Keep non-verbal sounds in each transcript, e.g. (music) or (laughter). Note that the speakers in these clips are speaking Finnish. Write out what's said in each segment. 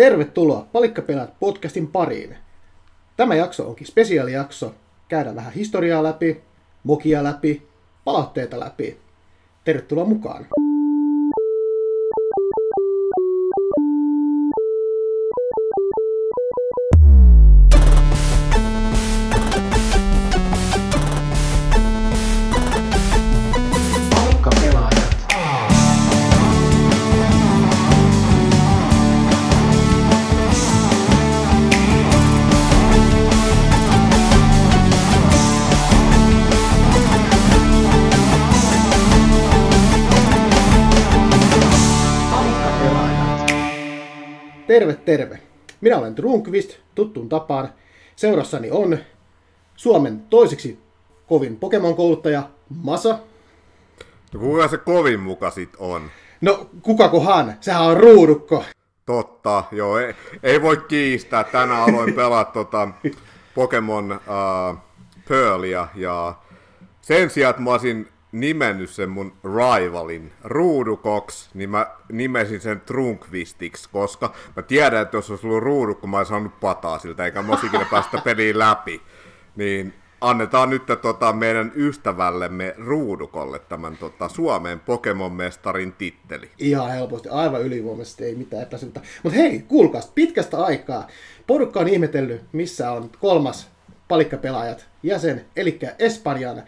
Tervetuloa Palikkapelät podcastin pariin. Tämä jakso onkin spesiaalijakso. Käydään vähän historiaa läpi, mokia läpi, palautteita läpi. Tervetuloa mukaan. Terve. Minä olen Trunkvist, tuttuun tapaan. Seurassani on Suomen toiseksi kovin Pokemon-kouluttaja Masa. No kuka se kovin muka sit on? No, kukakohan? Sehän on ruudukko. Totta, joo, ei, ei voi kiistää. Tänään aloin pelata tota Pokemon uh, Pearlia ja sen sijaan, että mä olisin nimennyt sen mun rivalin Ruudukoks, niin mä nimesin sen Trunkvistiksi, koska mä tiedän, että jos olisi ollut ruudukko, mä olisin saanut pataa siltä, eikä mä ikinä (laughs) päästä peliin läpi. Niin annetaan nyt tota meidän ystävällemme Ruudukolle tämän tota Suomen Pokemon-mestarin titteli. Ihan helposti, aivan ylivoimaisesti, ei mitään epäselvyyttä. Mutta hei, kuulkaas, pitkästä aikaa porukka on ihmetellyt, missä on kolmas palikkapelaajat jäsen, eli Espanjan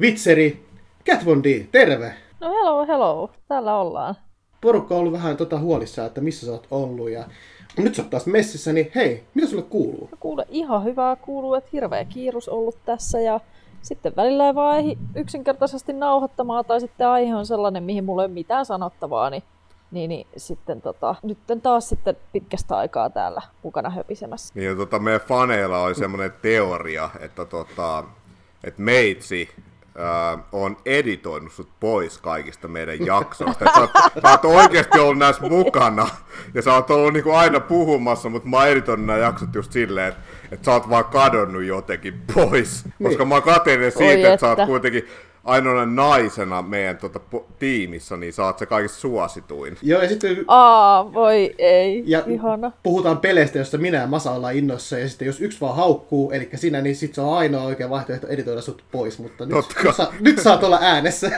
vitseri Cat Von D, terve! No hello, hello. Täällä ollaan. Porukka on ollut vähän tota huolissaan, että missä sä oot ollut ja nyt sä oot taas messissä, niin hei, mitä sulle kuuluu? No kuule, ihan hyvää kuuluu, että hirveä kiirus ollut tässä ja sitten välillä ei vaan ehdi yksinkertaisesti nauhoittamaan tai sitten aihe on sellainen, mihin mulla ei ole mitään sanottavaa, niin, niin, niin sitten tota, nyt taas sitten pitkästä aikaa täällä mukana höpisemässä. Niin ja tota, meidän faneilla oli semmoinen teoria, että, tota, että meitsi on editoinut sut pois kaikista meidän jaksoista. Sä, oot- sä oot oikeasti ollut näissä mukana ja sä oot ollut niinku aina puhumassa, mutta mä oon editoinut nämä jaksot just silleen, että, että sä oot vaan kadonnut jotenkin pois. Koska mä oon kateellinen siitä, että sä oot kuitenkin ainoana naisena meidän tota, po- tiimissä, niin oot se kaikista suosituin. Joo, ja sitten Aa, voi ei, ja ihana. puhutaan peleistä, jossa minä ja Masa ollaan innoissa, ja sitten jos yksi vaan haukkuu, eli sinä, niin sitten se on ainoa oikea vaihtoehto editoida sut pois, mutta nyt, kai. nyt, saa, nyt saat olla äänessä. (laughs)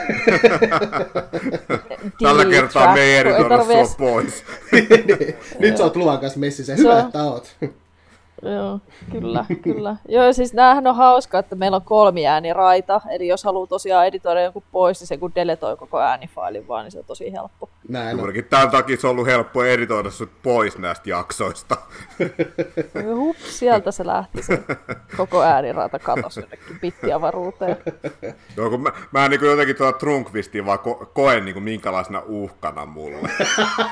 Tällä kertaa me ei editoida sua pois. (laughs) nyt sä oot luvan kanssa messissä. Se Hyvä, on- että oot. Joo, (laughs) kyllä, kyllä. Joo, siis näähän on hauska, että meillä on kolmi ääniraita, eli jos haluaa tosiaan editoida jonkun pois, niin se kun deletoi koko äänifailin vaan, niin se on tosi helppo. Näin on. Juurikin tämän takia se on ollut helppo editoida sut pois näistä jaksoista. Hups, sieltä se lähti se koko ääniraita katosi jonnekin bittiavaruuteen. Joo, kun mä, mä niin jotenkin tuota Trunkvistia vaan ko- koen niin kuin minkälaisena uhkana mulle.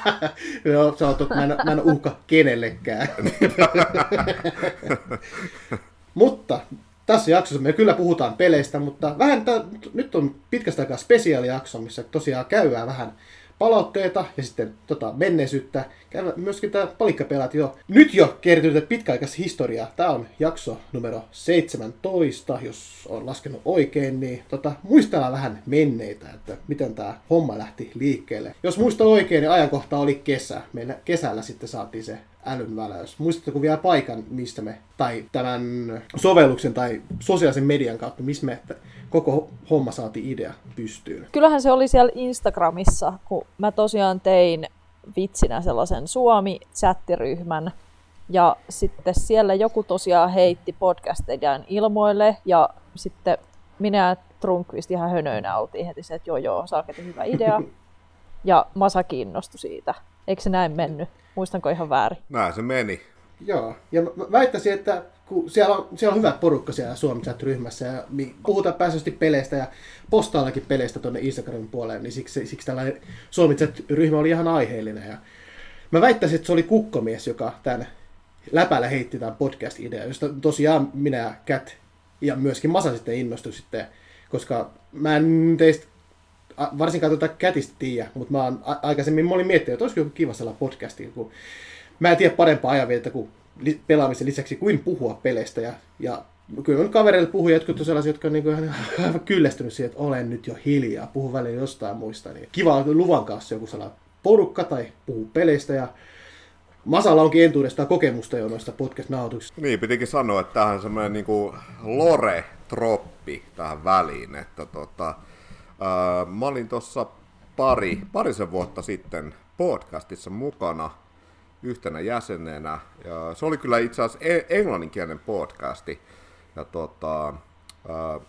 (laughs) Joo, sä oot, mä, en, mä en uhka kenellekään. (laughs) (laughs) mutta tässä jaksossa me kyllä puhutaan peleistä, mutta vähän tää, nyt on pitkästä aikaa spesiaalijakso, missä tosiaan käydään vähän palautteita ja sitten tota, menneisyyttä. Käydään myöskin tämä palikkapelät jo. Nyt jo kertynyt pitkäaikais historiaa. Tämä on jakso numero 17, jos on laskenut oikein, niin tota, muistellaan vähän menneitä, että miten tämä homma lähti liikkeelle. Jos muistan oikein, niin ajankohta oli kesä. Meillä kesällä sitten saatiin se älyn väläys. Muistatteko vielä paikan, mistä me, tai tämän sovelluksen tai sosiaalisen median kautta, missä me koko homma saatiin idea pystyyn? Kyllähän se oli siellä Instagramissa, kun mä tosiaan tein vitsinä sellaisen Suomi-chattiryhmän, ja sitten siellä joku tosiaan heitti podcastejan ilmoille, ja sitten minä ja Trunkvist ihan hönöinä oltiin heti se, että joo joo, saaketti hyvä idea. (laughs) Ja Masa kiinnostui siitä. Eikö se näin mennyt? Muistanko ihan väärin? Näin se meni. Joo, ja mä väittäisin, että kun siellä on, siellä on hyvä porukka siellä suomi ryhmässä ja puhutaan pääsääntöisesti peleistä ja postaillakin peleistä tuonne Instagramin puoleen, niin siksi, siksi tällainen suomi ryhmä oli ihan aiheellinen. Ja mä väittäisin, että se oli kukkomies, joka tämän läpällä heitti tämän podcast-idean, josta tosiaan minä ja Kat ja myöskin Masa sitten innostui sitten, koska mä en teistä varsinkaan tuota kätistä tiedä, mutta mä oon aikaisemmin mä olin miettinyt, että olisiko joku kiva sellainen podcastiin, kun mä en tiedä parempaa ajanvietettä kuin pelaamisen lisäksi kuin puhua peleistä. Ja, ja kyllä mun kavereille puhuu, jotkut on sellaisia, jotka on niin ihan, (laughs) aivan kyllästynyt siihen, että olen nyt jo hiljaa, puhu välillä jostain muista. Niin kiva on luvan kanssa joku sellainen porukka tai puhuu peleistä. Ja Masalla onkin entuudestaan kokemusta jo noista podcast-nauhoituksista. Niin, pitikin sanoa, että tämähän on semmoinen niin lore-troppi tähän väliin, että tota, mä olin tuossa pari, parisen vuotta sitten podcastissa mukana yhtenä jäsenenä. Ja se oli kyllä itse asiassa e- englanninkielinen podcasti. Ja tota,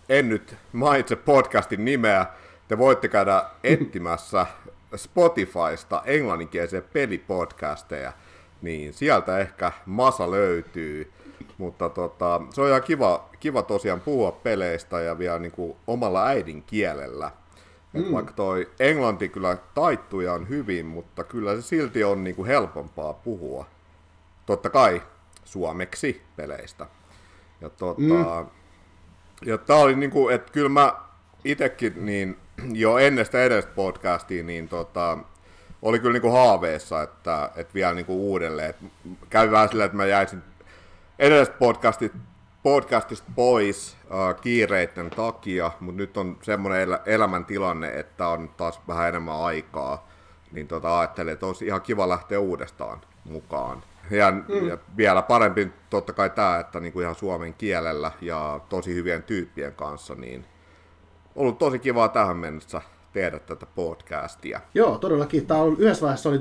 en nyt mainitse podcastin nimeä, te voitte käydä etsimässä Spotifysta englanninkielisiä pelipodcasteja, niin sieltä ehkä masa löytyy. Mutta tota, se on ihan kiva, kiva tosiaan puhua peleistä ja vielä niin kuin omalla äidinkielellä. Mm. vaikka toi englanti kyllä taittuja on hyvin, mutta kyllä se silti on niin kuin helpompaa puhua. Totta kai suomeksi peleistä. Ja, tota, mm. ja tää oli niin kuin, että kyllä mä itekin niin jo ennen sitä edestä podcastia, niin tota, oli kyllä niinku haaveessa, että, että vielä niinku uudelleen. Et kävi vähän silleen, että mä jäisin edellisestä podcastista, podcastista pois uh, kiireiden takia, mutta nyt on semmoinen el- elämäntilanne, että on taas vähän enemmän aikaa, niin tota, ajattelin, että olisi ihan kiva lähteä uudestaan mukaan. Ja, mm. ja vielä parempi totta kai tämä, että niinku ihan suomen kielellä ja tosi hyvien tyyppien kanssa, niin ollut tosi kivaa tähän mennessä tehdä tätä podcastia. Joo, todellakin. Tämä on yhdessä vaiheessa oli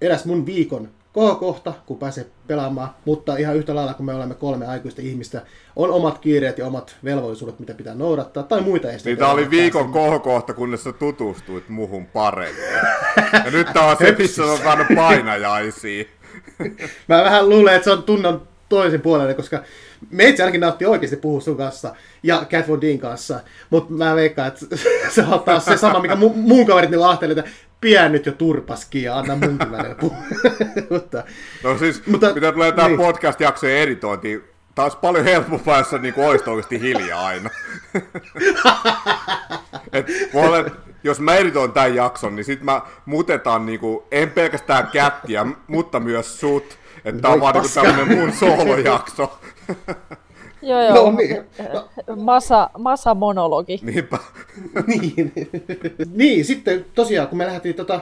eräs mun viikon kohokohta, kun pääsee pelaamaan, mutta ihan yhtä lailla, kun me olemme kolme aikuista ihmistä, on omat kiireet ja omat velvollisuudet, mitä pitää noudattaa, tai muita esteitä. Niin tämä oli viikon kohokohta, kunnes sä tutustuit muhun paremmin. Ja nyt tää on se, missä on saanut painajaisia. (laughs) Mä vähän luulen, että se on tunnan toisen puolelle, koska meitsi ainakin nautti oikeasti puhua sun kanssa ja Cat Von Dean kanssa, mutta mä veikkaan, että (laughs) se on taas se sama, mikä mu- muun kaverit niin lahteli, että pian nyt jo turpaskin ja anna munkin välillä puhua. (laughs) mutta, no siis, mutta, mitä tulee tähän niin. podcast-jaksojen editointiin, taas paljon helpompaa, jos niin olisit oikeasti hiljaa aina. (laughs) Et, olen, jos mä editoin tämän jakson, niin sit mä mutetaan niinku, en pelkästään kättiä, mutta myös sut. Että tää on vaan niinku tämmönen mun (laughs) soolojakso. Joo, joo. No, niin. (laughs) Masa, masa monologi. Niinpä. (laughs) niin. niin, sitten tosiaan, kun me lähdettiin tota,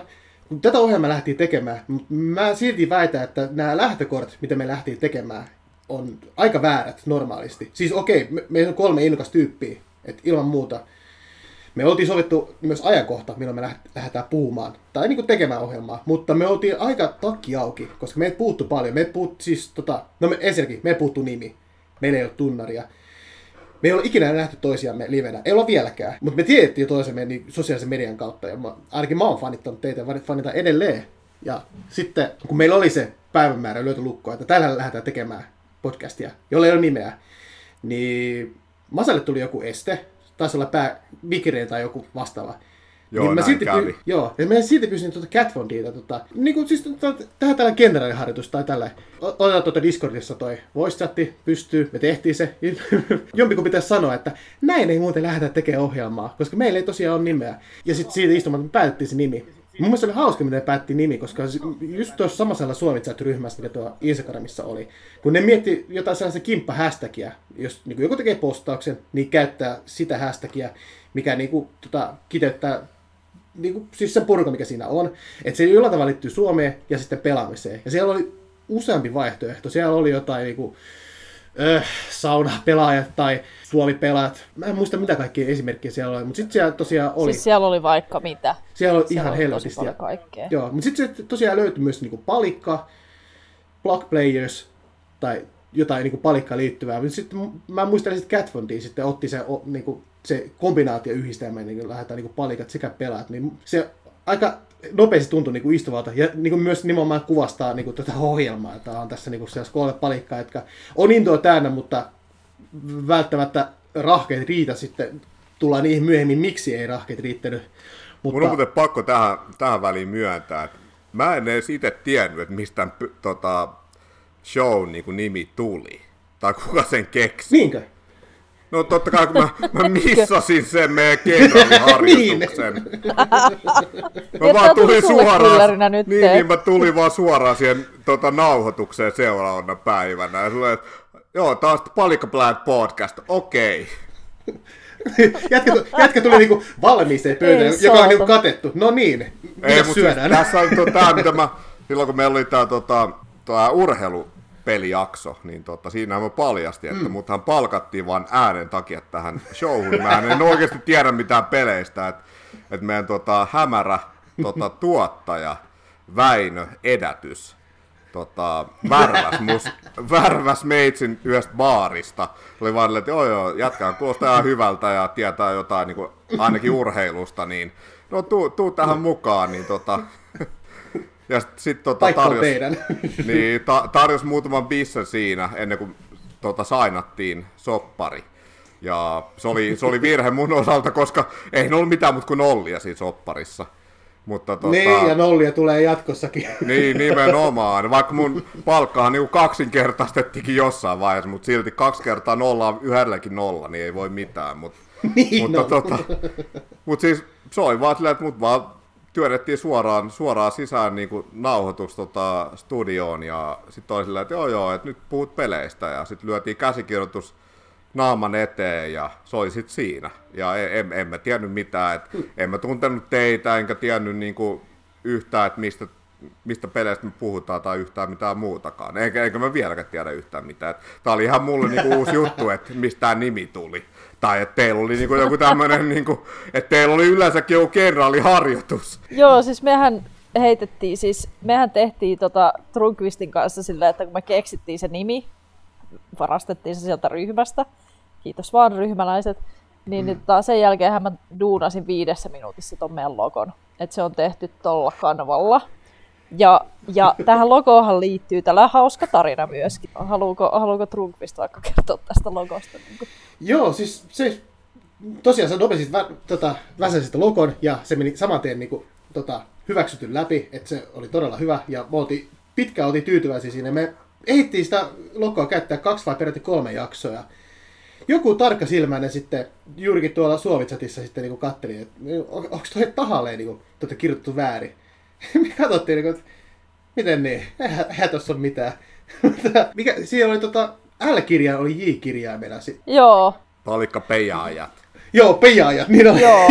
kun tätä ohjelmaa lähtiin tekemään, mä silti väitän, että nämä lähtökortit, mitä me lähtiin tekemään, on aika väärät normaalisti. Siis okei, okay, me, meillä on kolme innokas tyyppiä, että ilman muuta. Me oltiin sovittu myös ajankohta, milloin me lähdetään puhumaan, tai niin kuin tekemään ohjelmaa, mutta me oltiin aika takki auki, koska meitä puuttu paljon. Me puuttu siis, tota, no me, ensinnäkin, me puuttu nimi meillä ei ole tunnaria. Me ei ole ikinä nähty toisiamme livenä, ei ole vieläkään, mutta me tiedettiin toisemme niin sosiaalisen median kautta, ja mä, ainakin mä oon fanittanut teitä fanitan edelleen. Ja sitten, kun meillä oli se päivämäärä löyty lukkoa, että täällä lähdetään tekemään podcastia, jolla ei ole nimeä, niin Masalle tuli joku este, taisi olla pää tai joku vastaava. Joo, niin mä silti kävi. Py- joo, ja mä silti pyysin tuota Catfondia, tota, niin kuin siis tuota, tähän tällä generaaliharjoitus tai tällä. Otetaan tuota Discordissa toi voice chatti, pystyy, me tehtiin se. (laughs) Jompiku pitäisi sanoa, että näin ei muuten lähdetä tekemään ohjelmaa, koska meillä ei tosiaan ole nimeä. Ja sitten siitä istumaan me päätettiin se nimi. Mun mielestä oli hauska, miten päätti nimi, koska just tuossa samassa Suomitsat-ryhmässä, mikä tuo Instagramissa oli, kun ne mietti jotain sellaista kimppa-hashtagia, jos niin joku tekee postauksen, niin käyttää sitä hashtagia, mikä niin kuin, tota, kiteyttää niin kuin, siis se porukka, mikä siinä on, että se jollain tavalla liittyy Suomeen ja sitten pelaamiseen. Ja siellä oli useampi vaihtoehto. Siellä oli jotain niin kuin, äh, saunapelaajat tai Suomi-pelaajat. Mä en muista mitä kaikkia esimerkkejä siellä oli, mutta sitten siellä tosiaan oli... Siis siellä oli vaikka mitä. Siellä oli siellä ihan helvetisti. kaikkea. Joo, mutta sitten tosiaan löytyi myös niin kuin palikka, block players tai jotain niin kuin palikkaan liittyvää. Mutta sitten mä muistelin, että Cat sitten otti se niin kuin, se kombinaatio yhdistelmä, niin lähdetään niin palikat sekä pelaat, niin se aika nopeasti tuntui niin kuin istuvalta ja niin kuin myös nimenomaan kuvastaa niin kuin tätä ohjelmaa, että on tässä niin kuin kolme palikkaa, jotka on intoa täynnä, mutta välttämättä rahkeet riitä sitten, tullaan niihin myöhemmin, miksi ei rahkeet riittänyt. Mutta... Mun on muuten pakko tähän, tähän väliin myöntää, että mä en edes itse tiennyt, että mistä tota, show niin kuin nimi tuli. Tai kuka sen keksi. Niinkö? No totta kai, kun mä, mä missasin sen meidän kenraaliharjoituksen. niin. mä vaan tulin suoraan, nyt niin, niin, mä tulin vaan suoraan siihen tota, nauhoitukseen seuraavana päivänä. Ja sulle, joo, taas Palikka podcast, okei. Okay. (laughs) jätkä, jätkä tuli niinku valmiiseen pöytään, joka on niinku katettu. No niin, Ei, mutta siis, tässä on tota, mitä mä, silloin kun meillä oli tää tota, tuo urheilupelijakso, niin tota, siinä mä paljasti, että mm. muthan palkattiin vain äänen takia tähän showhun. Mä en oikeasti tiedä mitään peleistä, että, että meidän tota, hämärä tota, (laughs) tuottaja Väinö Edätys tota, värväs, mus, värväs meitsin yhdestä baarista. Oli vaan, että joo joo, jatkaa kuulostaa ihan hyvältä ja tietää jotain niin kuin, ainakin urheilusta, niin no tuu, tuu tähän mukaan, niin tota, ja sitten sit, tota, tarjos, (laughs) niin, ta, tarjos muutaman bissen siinä ennen kuin tota, sainattiin soppari. Ja se oli, se oli virhe mun osalta, koska ei ollut mitään muuta kuin nollia siinä sopparissa. Mutta tota, niin, ja nollia tulee jatkossakin. Niin, nimenomaan. Vaikka mun palkkahan niin kaksinkertaistettikin jossain vaiheessa, mutta silti kaksi kertaa nolla on yhdelläkin nolla, niin ei voi mitään. Mut, (laughs) niin, mutta, no. tota, mutta siis se oli vaan silleen, että mut vaan työnnettiin suoraan, suoraan sisään niin kuin nauhoitus tota, studioon ja sitten oli silleen, että joo joo, että nyt puhut peleistä ja sitten lyötiin käsikirjoitus naaman eteen ja se oli sitten siinä. Ja en, en mä tiennyt mitään, että en mä tuntenut teitä, enkä tiennyt niinku yhtään, että mistä, mistä peleistä me puhutaan tai yhtään mitään muutakaan. Enkä, enkä mä vieläkään tiedä yhtään mitään. Tämä oli ihan mulle niinku uusi juttu, että mistä tämä nimi tuli. Tai että teillä oli niinku joku tämmöinen, (laughs) niinku, että teillä oli yleensäkin joku kenraaliharjoitus. Joo, siis mehän heitettiin, siis mehän tehtiin tota Trunkvistin kanssa sillä, että kun me keksittiin se nimi, varastettiin se sieltä ryhmästä, kiitos vaan ryhmäläiset, niin mm. nyt sen jälkeen mä duunasin viidessä minuutissa ton meidän logon. Että se on tehty tuolla kanavalla. Ja, ja tähän logohan liittyy tällä hauska tarina myöskin. Haluuko, haluuko Trunkvist vaikka kertoa tästä logosta? Niin kuin? Joo, siis se, tosiaan sä nopeasti vä, tota, väsäsit logon ja se meni saman tien niin kuin, tota, hyväksytty läpi, että se oli todella hyvä ja me oltiin, pitkään oltiin tyytyväisiä siinä. Me ehdittiin sitä logoa käyttää kaksi vai peräti kolme jaksoa joku tarkka silmäinen sitten juurikin tuolla Suomitsatissa sitten niin katteli, että on, onko toi tahalleen niin tuota kirjoitettu väärin. (laughs) Me katsottiin, niin kuin, että miten niin, eihän, eihän tuossa ole mitään. (laughs) Mikä, siellä oli tota, L-kirja oli J-kirjaimena. Joo. Palikka pejaajat. Joo, pejaajat, niin on. Joo.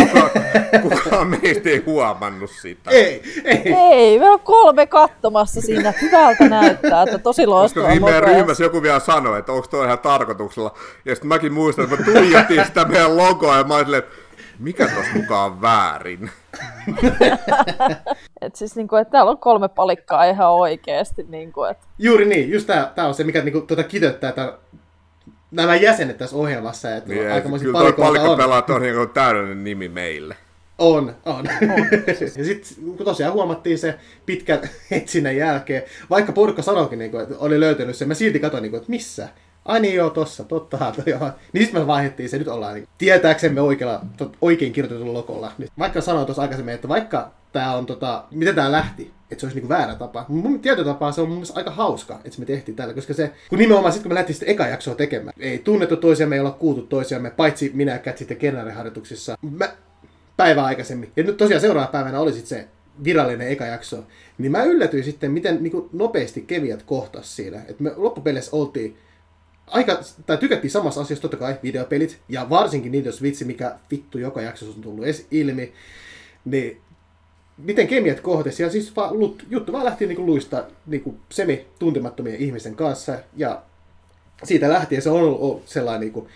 Kukaan meistä ei huomannut sitä. Ei, ei. Ei, me on kolme katsomassa siinä. Hyvältä näyttää, että tosi loistava. Koska meidän ryhmässä joku vielä sanoi, että onko toi ihan tarkoituksella. Ja sitten mäkin muistan, että mä tuijotin sitä meidän logoa ja mä olin silleen, että mikä tuossa mukaan väärin? (laughs) et siis niinku, että täällä on kolme palikkaa ihan oikeasti. Niinku, et... Juuri niin, just tää, tää on se, mikä niinku, tuota kiteyttää tämän nämä jäsenet tässä ohjelmassa. Että niin, kyllä tuo palikkapelaat on, on niin täydellinen nimi meille. On, on. on. (laughs) ja sitten kun tosiaan huomattiin se pitkän (laughs) etsinnän jälkeen, vaikka porukka sanoikin, niin kuin, että oli löytänyt sen, mä silti katsoin, niin kuin, että missä? Ai niin joo, tossa, tottahan toi joo. Niin sitten me vaihdettiin se, nyt ollaan niin, tietääksemme oikealla, tot, oikein kirjoitetulla lokolla. Nyt, vaikka sanoin tuossa aikaisemmin, että vaikka tämä on tota, miten tämä lähti, että se olisi niinku väärä tapa. Mun tietyllä tapaa se on mun mielestä aika hauska, että me tehtiin tällä, koska se, kun nimenomaan sitten kun me lähtiin sitä eka jaksoa tekemään, ei tunnettu toisiamme, ei olla kuultu toisiamme, paitsi minä ja sitten kenraaliharjoituksissa. Mä, päivää aikaisemmin. Ja nyt tosiaan seuraavana päivänä oli sitten se virallinen eka jakso. Niin mä yllätyin sitten, miten niin kuin nopeasti keviät kohtas siinä. Että me loppupeleissä oltiin aika, tai tykättiin samassa asiassa totta kai, videopelit, ja varsinkin niitä, jos vitsi, mikä vittu joka jaksossa on tullut ilmi, niin miten kemiat kohdesi, ja siis vaan, juttu vaan lähti niin luista niin semi-tuntemattomien ihmisen kanssa, ja siitä lähtien se on ollut sellainen, niin kuin,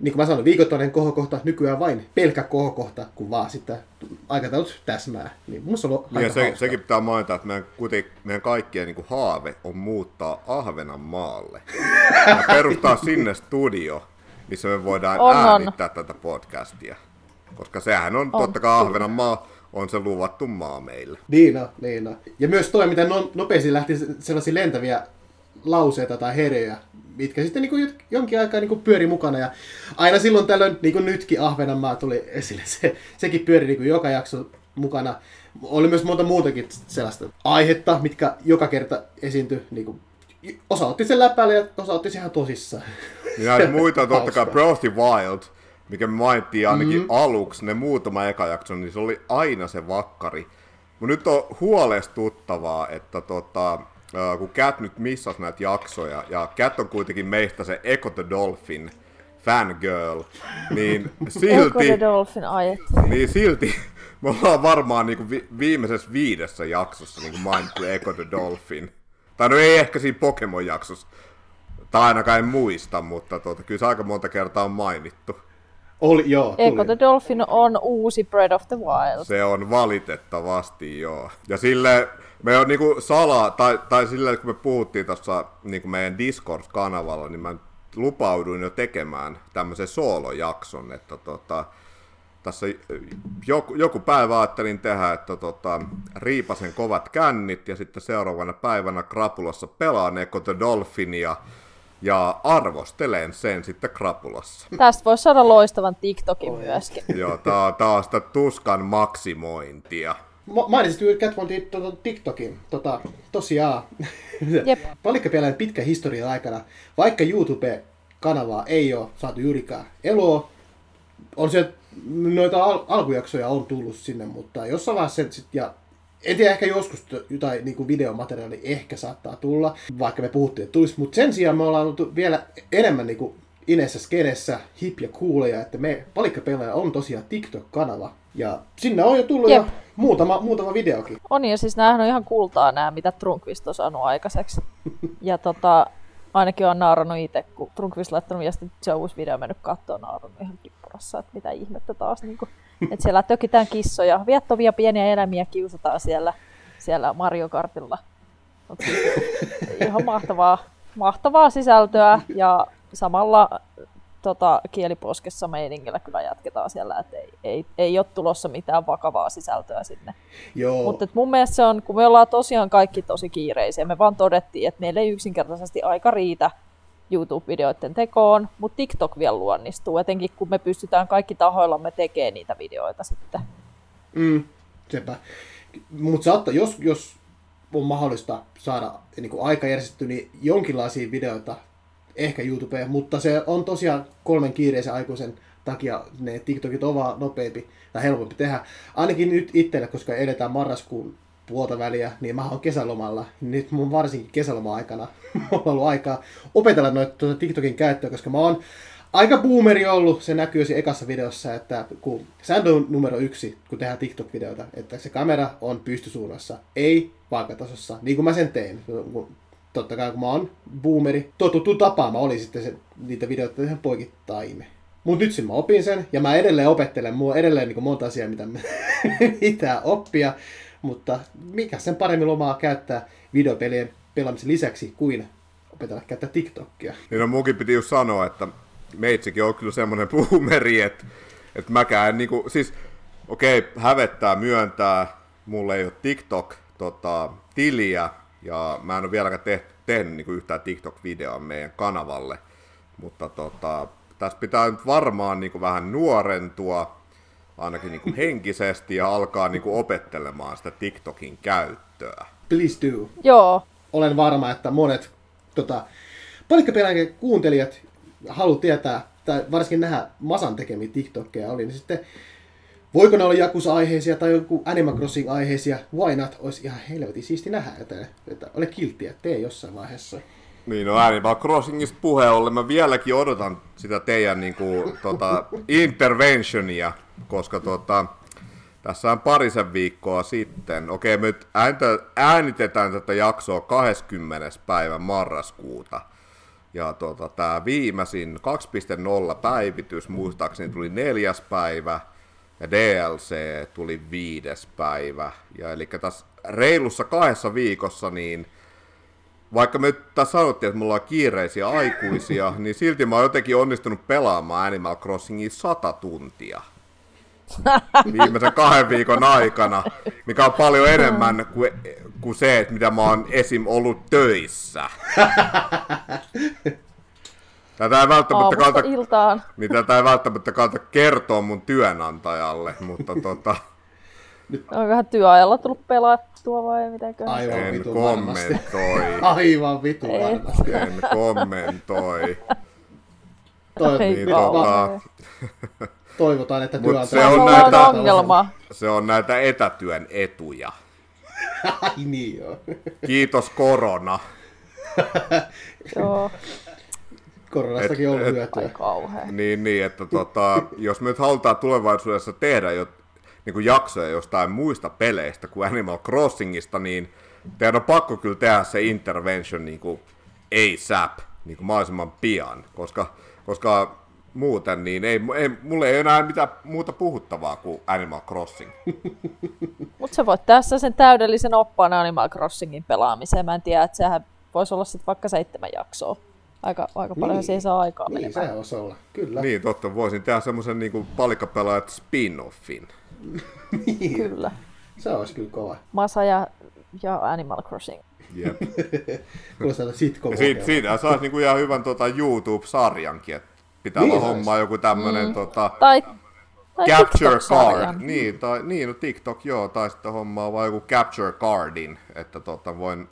niin kuin mä sanoin, viikoittainen kohokohta, nykyään vain pelkkä kohokohta, kun vaan sitten aikataulut täsmää. Niin musta on ja se, sekin pitää mainita, että meidän, kuitenkin, meidän kaikkien niin kuin haave on muuttaa Ahvenanmaalle. (laughs) Ja perustaa sinne studio, missä me voidaan on, äänittää on. tätä podcastia. Koska sehän on, on. totta kai Ahvenanmaa on se luvattu maa meille. Niin on, niin on. Ja myös toi, miten no, nopeasti lähti sellaisia lentäviä lauseita tai herejä, mitkä sitten niin kuin jonkin aikaa niin kuin pyöri mukana. Ja aina silloin tällöin, niin kuin nytkin Ahvenanmaa tuli esille, (laughs) se, sekin pyöri niin kuin joka jakso mukana. Oli myös monta muutakin sellaista aihetta, mitkä joka kerta esiintyi. Niin kuin, osa otti sen läpälle ja osa otti sen ihan tosissaan. Ja (laughs) muita totta kai Breath Wild mikä me mainittiin ainakin mm-hmm. aluksi, ne muutama eka jakso, niin se oli aina se vakkari. Mutta nyt on huolestuttavaa, että tota, kun Cat nyt missasi näitä jaksoja, ja Cat on kuitenkin meistä se Echo the Dolphin fangirl, niin silti... (laughs) Echo the Dolphin ajet. Niin silti (laughs) me ollaan varmaan niin kuin vi- viimeisessä viidessä jaksossa niin kuin mainittu Echo the Dolphin. Tai no ei ehkä siinä Pokemon-jaksossa, tai ainakaan en muista, mutta tuota, kyllä se aika monta kertaa on mainittu. Oli, joo, Echo the Dolphin on uusi Breath of the Wild. Se on valitettavasti, joo. Ja sille me on niinku salaa, tai, tai sille kun me puhuttiin tuossa niinku meidän Discord-kanavalla, niin mä lupauduin jo tekemään tämmöisen soolojakson, että tota, tässä joku, joku päivä ajattelin tehdä, että tota, riipasen kovat kännit ja sitten seuraavana päivänä Krapulassa pelaan Echo the Dolphinia ja arvostelen sen sitten Krapulassa. (laughs) Tästä voisi saada loistavan TikTokin myöskin. Joo, tää on taas tuskan maksimointia. Ma- mainitsit juuri tuota, TikTokin. Tota, tosiaan, (laughs) Jep. palikkapelaajan pitkä historian aikana, vaikka YouTube-kanavaa ei ole saatu juurikaan eloa, on se, noita al- alkujaksoja on tullut sinne, mutta jossain vaiheessa sen sit, ja en tiedä, ehkä joskus jotain niin kuin videomateriaalia ehkä saattaa tulla, vaikka me puhuttiin, että tulisi, mutta sen sijaan me ollaan oltu vielä enemmän niin kuin Inessä skenessä, hip ja cooleja, että me palikkapelaaja on tosiaan TikTok-kanava, ja sinne on jo tullut Jep. jo muutama, muutama videokin. On ja siis näähän on ihan kultaa nämä, mitä Trunkvist on saanut aikaiseksi. (laughs) Ja tota, ainakin on naurannut itse, kun Trunkvist laittanut viestin, että se on uusi video mennyt kattoon, naurannut ihan kippurassa, että mitä ihmettä taas. Niin kuin, (laughs) että siellä tökitään kissoja, viattovia pieniä eläimiä kiusataan siellä, siellä Mario Kartilla. Mut siis (laughs) ihan mahtavaa, mahtavaa sisältöä ja samalla tota, kieliposkessa meiningillä kyllä jatketaan siellä, että ei, ei, ei ole tulossa mitään vakavaa sisältöä sinne. Joo. Mutta mun mielestä se on, kun me ollaan tosiaan kaikki tosi kiireisiä, me vaan todettiin, että meillä ei yksinkertaisesti aika riitä YouTube-videoiden tekoon, mutta TikTok vielä luonnistuu, etenkin kun me pystytään kaikki tahoillamme tekemään niitä videoita sitten. Mm, sepä. Mutta saattaa, jos, jos on mahdollista saada niin kuin aika järjestetty, niin jonkinlaisia videoita ehkä YouTubeen, mutta se on tosiaan kolmen kiireisen aikuisen takia ne TikTokit on vaan nopeampi tai helpompi tehdä. Ainakin nyt itselle, koska eletään marraskuun puolta väliä, niin mä oon kesälomalla. Nyt mun varsinkin kesäloma-aikana (laughs) on ollut aikaa opetella noita tuota TikTokin käyttöä, koska mä oon aika boomeri ollut. Se näkyy siinä ekassa videossa, että kun sääntö on numero yksi, kun tehdään TikTok-videoita, että se kamera on pystysuunnassa, ei paikatasossa, niin kuin mä sen. Kun- Totta kai kun mä oon boomeri, totuttu tapaa mä olin sitten se, niitä videoita ihan poikittain. Mutta nyt mä opin sen, ja mä edelleen opettelen, on edelleen niin monta asiaa, mitä mä (laughs) pitää oppia, mutta mikä sen paremmin lomaa käyttää videopelien pelaamisen lisäksi kuin opetella käyttää TikTokia. Niin no munkin piti just sanoa, että meitsikin on kyllä semmoinen (laughs) boomeri, että, että mäkään en niinku, siis okei, okay, hävettää myöntää, mulla ei ole TikTok tota, ja mä en ole vieläkään tehnyt, tehnyt niinku yhtään TikTok-videoa meidän kanavalle, mutta tota, tässä pitää nyt varmaan niinku vähän nuorentua, ainakin niinku (laughs) henkisesti, ja alkaa niinku opettelemaan sitä TikTokin käyttöä. Please do. Joo, Olen varma, että monet tota, palikkapelaajan kuuntelijat haluaa tietää, tai varsinkin nähdä Masan tekemiä TikTokkeja oli, niin sitten voiko ne olla Jakusa-aiheisia tai joku Animal Crossing-aiheisia, why not, olisi ihan helvetin siisti nähdä, että, että ole kilttiä, tee jossain vaiheessa. Niin, no Animal Crossingista puheen ollen mä vieläkin odotan sitä teidän niinku, tota, interventionia, koska tota, tässä on parisen viikkoa sitten. Okei, me nyt äänitetään tätä jaksoa 20. päivä marraskuuta. Ja tota, tämä viimeisin 2.0 päivitys muistaakseni tuli neljäs päivä ja DLC tuli viides päivä. Ja eli tässä reilussa kahdessa viikossa niin vaikka me tässä sanottiin, että mulla on kiireisiä aikuisia, (laughs) niin silti mä oon jotenkin onnistunut pelaamaan Animal Crossingin 100 tuntia. Viimeisen kahden viikon aikana, mikä on paljon enemmän kuin, kuin se, että mitä mä oon esim. ollut töissä. (laughs) Tätä ei välttämättä aamusta kannata, iltaan. (laughs) niin tätä ei välttämättä kannata kertoa mun työnantajalle, mutta (laughs) tota, Onkohan työajalla tullut pelattua vai mitenkö? Aivan en varmasti. kommentoi. (laughs) Aivan vitun Ei. varmasti. En kommentoi. Nyt tota, vaan toivotaan, että työnantaja... se on näitä- on ongelma. Se on näitä etätyön etuja. Ai niin joo. Kiitos korona. Joo, Koronastakin on hyötyä. ai kauhea. Niin, niin että tota, jos me nyt halutaan tulevaisuudessa tehdä jo niin kuin jaksoja jostain muista peleistä kuin Animal Crossingista, niin teidän on pakko kyllä tehdä se intervention niin kuin ASAP, niin kuin mahdollisimman pian, koska, koska muuten niin ei, ei, mulle ei enää mitään muuta puhuttavaa kuin Animal Crossing. (laughs) Mutta sä voit tässä sen täydellisen oppaan Animal Crossingin pelaamiseen. Mä en tiedä, että sehän voisi olla sitten vaikka seitsemän jaksoa. Aika, aika paljon niin. siihen saa aikaa Niin, menemään. se voisi olla, kyllä. Niin, totta, voisin tehdä semmoisen niin palikkapelaajat spin-offin. (laughs) Niin. Kyllä. Se olisi kyllä kova. Masa ja, ja Animal Crossing. Jep. (laughs) Kuulostaa sitcom siitä, siitä saisi niinku ihan hyvän tota, YouTube-sarjankin, että pitää Niin olla hommaa joku tämmönen mm. tota, Tai, tai Capture. Card. Niin, tai, niin, no TikTok joo, tai sitten hommaa vaan joku Capture Cardin, että tota, voin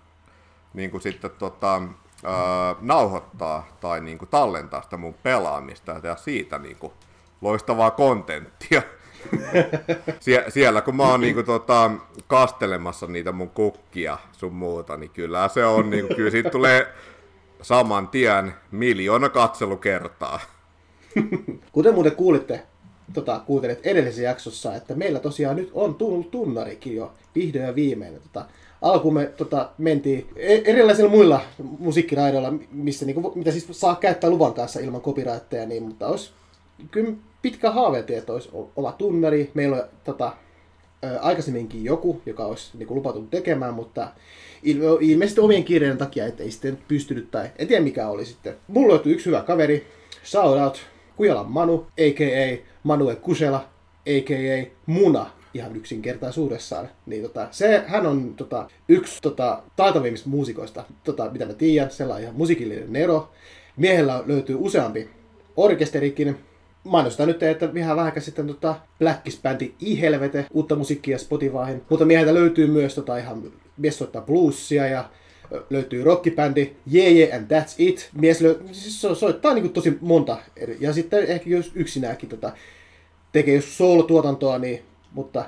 niin kuin sitten tota, ää, nauhoittaa tai niin kuin tallentaa sitä mun pelaamista ja tehdä siitä niin kuin loistavaa kontenttia. (laughs) Sie- siellä kun mä oon niinku tota, kastelemassa niitä mun kukkia sun muuta, niin kyllä se on, niinku, kyllä siitä tulee saman tien miljoona katselukertaa. (laughs) Kuten muuten kuulitte, tota, kuuntelit edellisessä jaksossa, että meillä tosiaan nyt on tunnarikin jo vihdoin ja viimein. Tota, alkuun me tota, mentiin e- erilaisilla muilla musiikkiraidoilla, missä, niinku, mitä siis saa käyttää luvan kanssa ilman copyrightteja, niin, mutta olisi kyllä pitkä haaveiltiin, että olisi oma tunnari. Meillä on tota, aikaisemminkin joku, joka olisi niin kuin, lupautunut tekemään, mutta il- ilmeisesti omien kiireiden takia et ei sitten pystynyt, tai en tiedä mikä oli sitten. Mulla löytyi yksi hyvä kaveri, shout out, Kujalan Manu, a.k.a. Manuel Kusela, a.k.a. Muna, ihan yksinkertaisuudessaan. Niin tota, se, hän on tota, yksi tota, taitavimmista muusikoista, tota, mitä mä tiedän, sellainen ihan musiikillinen nero. Miehellä löytyy useampi orkesterikin, Mainostan nyt, että vähän vähän sitten tota Blackis-bändi I-Helvete, uutta musiikkia Spotifyhin. Mutta mieheltä löytyy myös tota ihan, mies soittaa bluesia ja löytyy rockibändi Yeah Yeah and That's It. Mies löy- siis so- soittaa niin tosi monta eri. Ja sitten ehkä jos yksinäänkin tota, tekee jos soul-tuotantoa, niin, mutta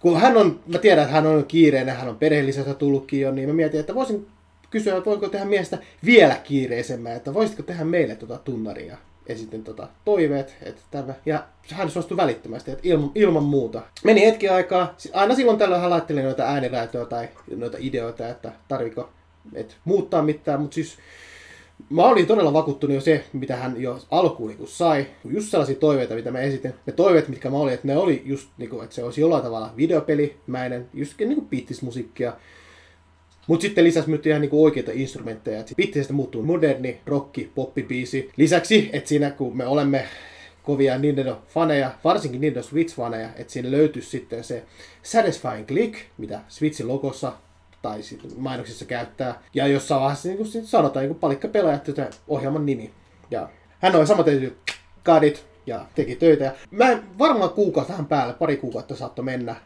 kun hän on, mä tiedän, että hän on kiireinen, hän on perheellisestä tullutkin jo, niin mä mietin, että voisin kysyä, että voinko tehdä miestä vielä kiireisemmän, että voisitko tehdä meille tota tunnaria. Esitin tota toiveet, että tämä, ja hän suostui välittömästi, että ilman, ilman muuta. Meni hetki aikaa, aina silloin tällöin hän laitteli noita ääniraitoja tai noita ideoita, että tarviko et muuttaa mitään, mutta siis Mä olin todella vakuuttunut jo se, mitä hän jo alkuun niin sai. Just sellaisia toiveita, mitä mä esitin. Ne toiveet, mitkä mä olin, että ne oli just, niin kuin, että se olisi jollain tavalla videopelimäinen, just niin kuin. Mutta sitten lisäksi myös ihan niinku oikeita instrumentteja. Pittisestä muuttuu moderni, rocki, poppibiisi. Lisäksi, että siinä kun me olemme kovia Nintendo-faneja, varsinkin Nintendo Switch-faneja, että siinä löytyisi sitten se Satisfying Click, mitä Switchin logossa tai sitten mainoksissa käyttää. Ja jossain vaiheessa niin kuin sanotaan niin kuin palikka pelaajat ohjelman nimi. Ja hän samaten tehty kadit ja teki töitä. Ja mä en varmaan kuukausi tähän päälle, pari kuukautta saattoi mennä.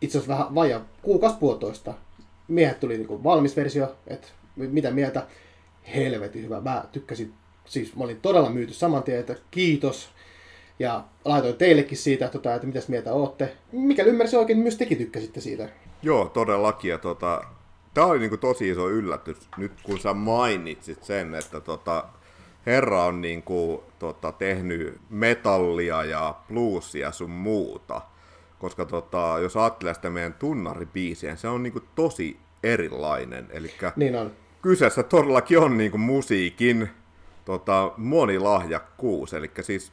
Itse asiassa vähän vajaa kuukausi puolitoista. Miehet tuli niin kuin valmis versio, että mitä mieltä. Helvetin hyvä. Mä tykkäsin, siis mä olin todella myyty saman tien, että kiitos. Ja laitoin teillekin siitä, että, tota, että mitäs mieltä ootte. Mikäli ymmärsin oikein, niin myös tekin tykkäsitte siitä. Joo, todellakin. Ja tota, tämä oli niinku tosi iso yllätys nyt, kun sä mainitsit sen, että tota, herra on niinku, tota, tehnyt metallia ja bluesia sun muuta. Koska tota, jos ajattelee sitä meidän tunnaribiisiä, se on niinku tosi erilainen. Eli Niin on. kyseessä todellakin on niinku musiikin tota, monilahjakkuus. Eli siis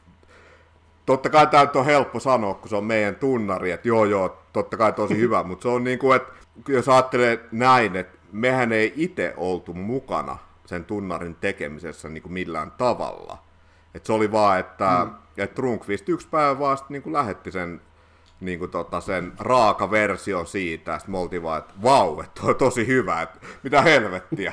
totta kai tämä on helppo sanoa, kun se on meidän tunnari, että joo joo, totta kai tosi hyvä, (laughs) mutta se on niin kuin, että jos ajattelee näin, että mehän ei itse oltu mukana sen tunnarin tekemisessä niin kuin millään tavalla. Et se oli vaan, että, mm. että Trunkvist yksi päivä vaan niin kuin lähetti sen, niin kuin tota, sen raaka versio siitä, ja sitten me oltiin vaan, että vau, että on tosi hyvä, että mitä helvettiä.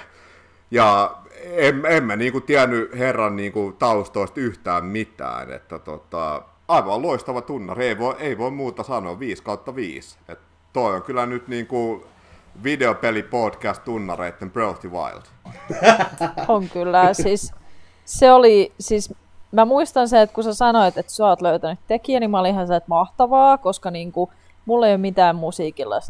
Ja en, en mä niinku tiennyt herran niinku taustoista yhtään mitään, että tota, aivan loistava tunnari, ei voi, ei voi muuta sanoa, 5 kautta 5. Et toi on kyllä nyt niinku videopeli podcast tunnareitten Breath of Wild. (laughs) On kyllä. Siis, se oli, siis mä muistan se, että kun sä sanoit, että sä oot löytänyt tekijä, niin mä olin ihan se, että mahtavaa, koska niin kuin, mulla ei ole mitään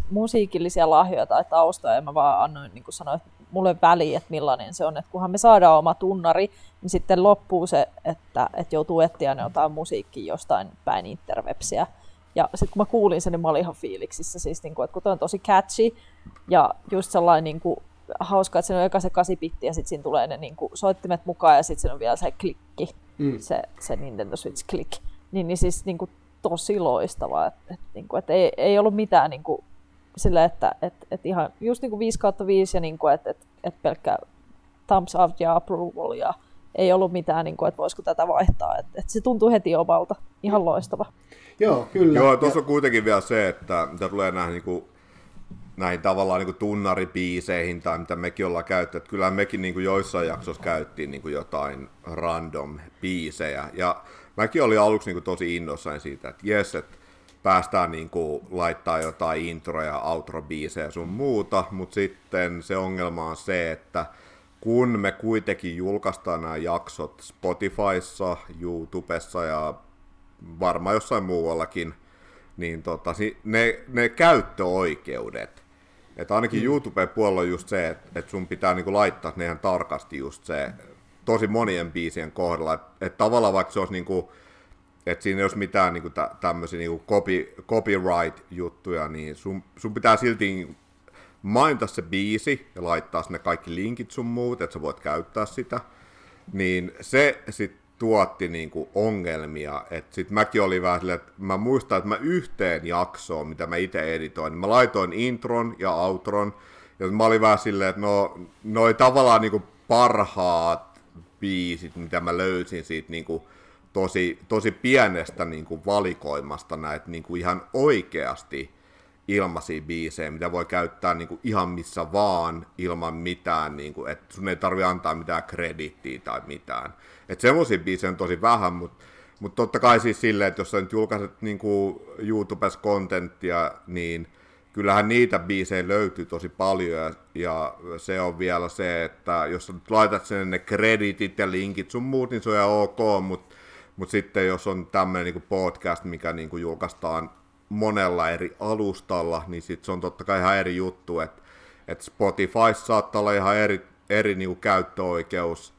musiikillisia lahjoja tai taustoja, ja mä vaan annoin niin kuin että mulle väliä, että millainen se on, että kunhan me saadaan oma tunnari, niin sitten loppuu se, että, että joutuu etsiä jotain musiikkia jostain päin interwebsiä. Ja sitten kun mä kuulin sen, niin mä olin ihan fiiliksissä, siis niin kuin, että kun toi on tosi catchy, Ja just sellainen niin kuin, hauska, että siinä on eka se kasipitti ja sitten siinä tulee ne niin kuin, soittimet mukaan ja sitten siinä on vielä se klikki, mm. se, se Nintendo Switch Click. Niin, niin siis niin kuin, tosi loistava. Et, et, niin kuin, et ei, ei ollut mitään niin kuin, sille, että et, et ihan just niin kuin 5 kautta 5 ja niin kuin, että et, et pelkkä thumbs up ja approval ja ei ollut mitään, niin kuin, että voisiko tätä vaihtaa. Et, et se tuntuu heti omalta. Ihan loistava. Joo, kyllä. Joo, tuossa on kuitenkin vielä se, että mitä tulee näihin, niin kuin, näihin tavallaan niin kuin tunnaripiiseihin tai mitä mekin ollaan käytetty, että kyllä mekin niin kuin joissain jaksoissa käyttiin niin kuin jotain random biisejä. Ja mäkin olin aluksi niin kuin tosi innoissani siitä, että jes, että päästään niin kuin laittaa jotain intro- ja outro-biisejä sun muuta, mutta sitten se ongelma on se, että kun me kuitenkin julkaistaan nämä jaksot Spotifyssa, YouTubessa ja varmaan jossain muuallakin, niin tota, ne, ne käyttöoikeudet, että ainakin mm. YouTuben puolella on just se, että, että sun pitää niinku laittaa ne ihan tarkasti just se tosi monien biisien kohdalla, että, että tavallaan vaikka se olisi niinku, että siinä ei olisi mitään tä, tämmöisiä niinku copy, copyright-juttuja, niin sun, sun pitää silti mainita se biisi ja laittaa sinne kaikki linkit sun muut, että sä voit käyttää sitä, niin se sitten tuotti niinku ongelmia. että sit mäkin olin vähän silleen, että mä muistan, että mä yhteen jaksoon, mitä mä itse editoin, niin mä laitoin intron ja outron, ja mä olin vähän silleen, että no, noi tavallaan niinku parhaat biisit, mitä mä löysin siitä niinku tosi, tosi pienestä niinku valikoimasta näitä niinku ihan oikeasti ilmaisia biisejä, mitä voi käyttää niin kuin ihan missä vaan ilman mitään, niin kuin, että sun ei tarvi antaa mitään kredittiä tai mitään. Että semmoisia biisejä on tosi vähän, mutta mutta totta kai siis silleen, että jos sä nyt julkaiset niin kuin YouTubessa kontenttia, niin kyllähän niitä biisejä löytyy tosi paljon ja, ja se on vielä se, että jos sä nyt laitat sen ne kreditit ja linkit sun muut, niin se on ihan ok, mutta mut sitten jos on tämmöinen niin podcast, mikä niin kuin julkaistaan monella eri alustalla, niin sit se on totta kai ihan eri juttu, että et Spotify saattaa olla ihan eri, eri niinku käyttöoikeus,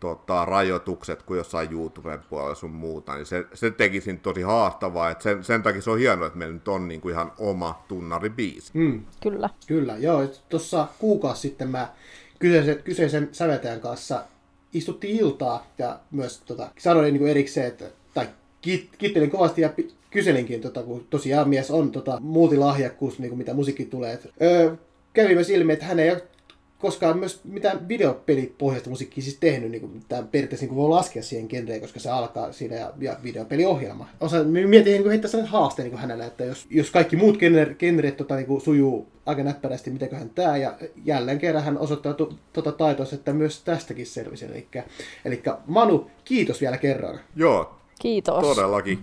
tota, rajoitukset kuin jossain YouTuben puolella sun muuta, niin se, se teki sen tosi haastavaa, että sen, sen takia se on hienoa, että meillä nyt on niin kuin ihan oma tunnaribiisi. Mm. Kyllä. Kyllä, joo. Tuossa kuukausi sitten mä kyseisen, kyseisen säveltäjän kanssa istuttiin iltaa ja myös tota, sanoin niin erikseen, että, tai kittelin kovasti ja kyselinkin, tota, kun tosiaan mies on tota, multilahjakkuus, niin kuin mitä musiikki tulee. Öö, kävi myös ilmi, että hän ei koskaan myös mitään videopelipohjaista musiikkia siis tehnyt, niin kuin, tämä periaatteessa niin voi laskea siihen genreen, koska se alkaa siinä ja, ja videopeliohjelma. Osa, mietin niin heittää sellainen haasteen niin hänelle, että jos, jos kaikki muut genre, genret tota, niin kuin, sujuu aika näppärästi, mitäköhän tämä, ja jälleen kerran hän osoittaa tuota taitoa, että myös tästäkin selvisi. Eli, eli Manu, kiitos vielä kerran. Joo, Kiitos. Todellakin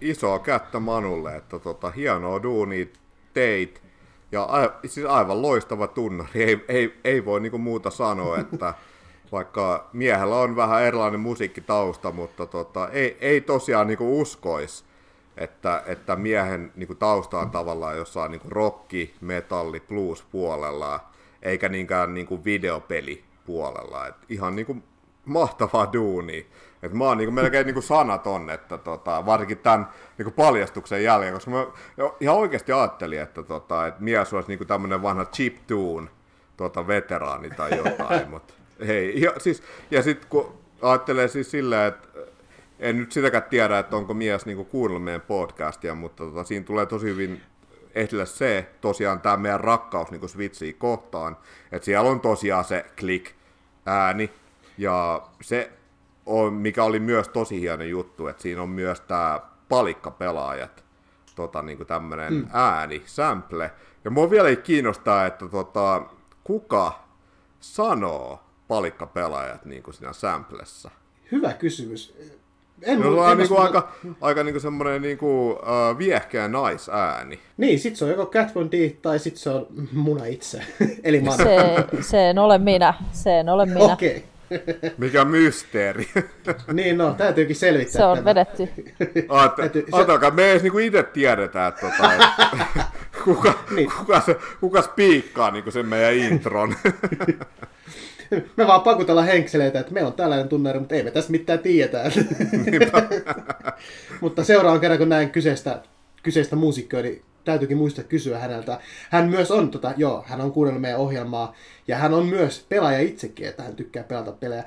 isoa kättä Manulle, että tota, hienoa duuni teit. Ja a, siis aivan loistava tunnari, ei, ei, ei voi niinku muuta sanoa, että (laughs) vaikka miehellä on vähän erilainen musiikkitausta, mutta tota, ei, ei tosiaan niinku uskois, että, että miehen niinku tausta on tavallaan jossain niinku rocki, metalli, blues puolella, eikä niinkään niinku videopeli puolella. Et ihan niinku mahtavaa duunia. Et mä oon niinku melkein niinku sanaton, että tota, varsinkin tämän niinku paljastuksen jälkeen, koska mä ihan oikeasti ajattelin, että, tota, että mies olisi niinku tämmöinen vanha chip tune tota, veteraani tai jotain, (laughs) mutta hei. Ja, siis, ja sitten kun ajattelee siis silleen, että en nyt sitäkään tiedä, että onko mies niinku kuunnellut meidän podcastia, mutta tota, siinä tulee tosi hyvin esille se, tosiaan tämä meidän rakkaus niin Switchiin kohtaan, että siellä on tosiaan se click ääni, ja se on, mikä oli myös tosi hieno juttu, että siinä on myös tämä palikkapelaajat, tota, niin tämmöinen mm. ääni, sample. Ja mua vielä kiinnostaa, että tota, kuka sanoo palikkapelaajat niin kuin siinä samplessa? Hyvä kysymys. En, no, on niin kuin aika, aika niin kuin semmoinen niin kuin, uh, viehkeä naisääni. Niin, sit se on joko Cat Von D tai sit se on muna itse. (laughs) Eli Se, se en ole minä. Se en ole minä. Okei. Okay. Mikä mysteeri. niin no, täytyykin selvittää Se on tämä. vedetty. Ajatelkaa, me ei niinku itse tiedetä, että, tota, (laughs) kuka, niin. kuka, se, kuka spiikkaa niin sen meidän intron. (laughs) me vaan pakutellaan henkseleitä, että meillä on tällainen tunnari, mutta ei me tässä mitään tiedetä. (laughs) mutta seuraavan kerran, kun näen kyseistä, kyseistä muusikkoa, niin täytyykin muistaa kysyä häneltä. Hän myös on, tota, joo, hän on kuunnellut meidän ohjelmaa, ja hän on myös pelaaja itsekin, että hän tykkää pelata pelejä.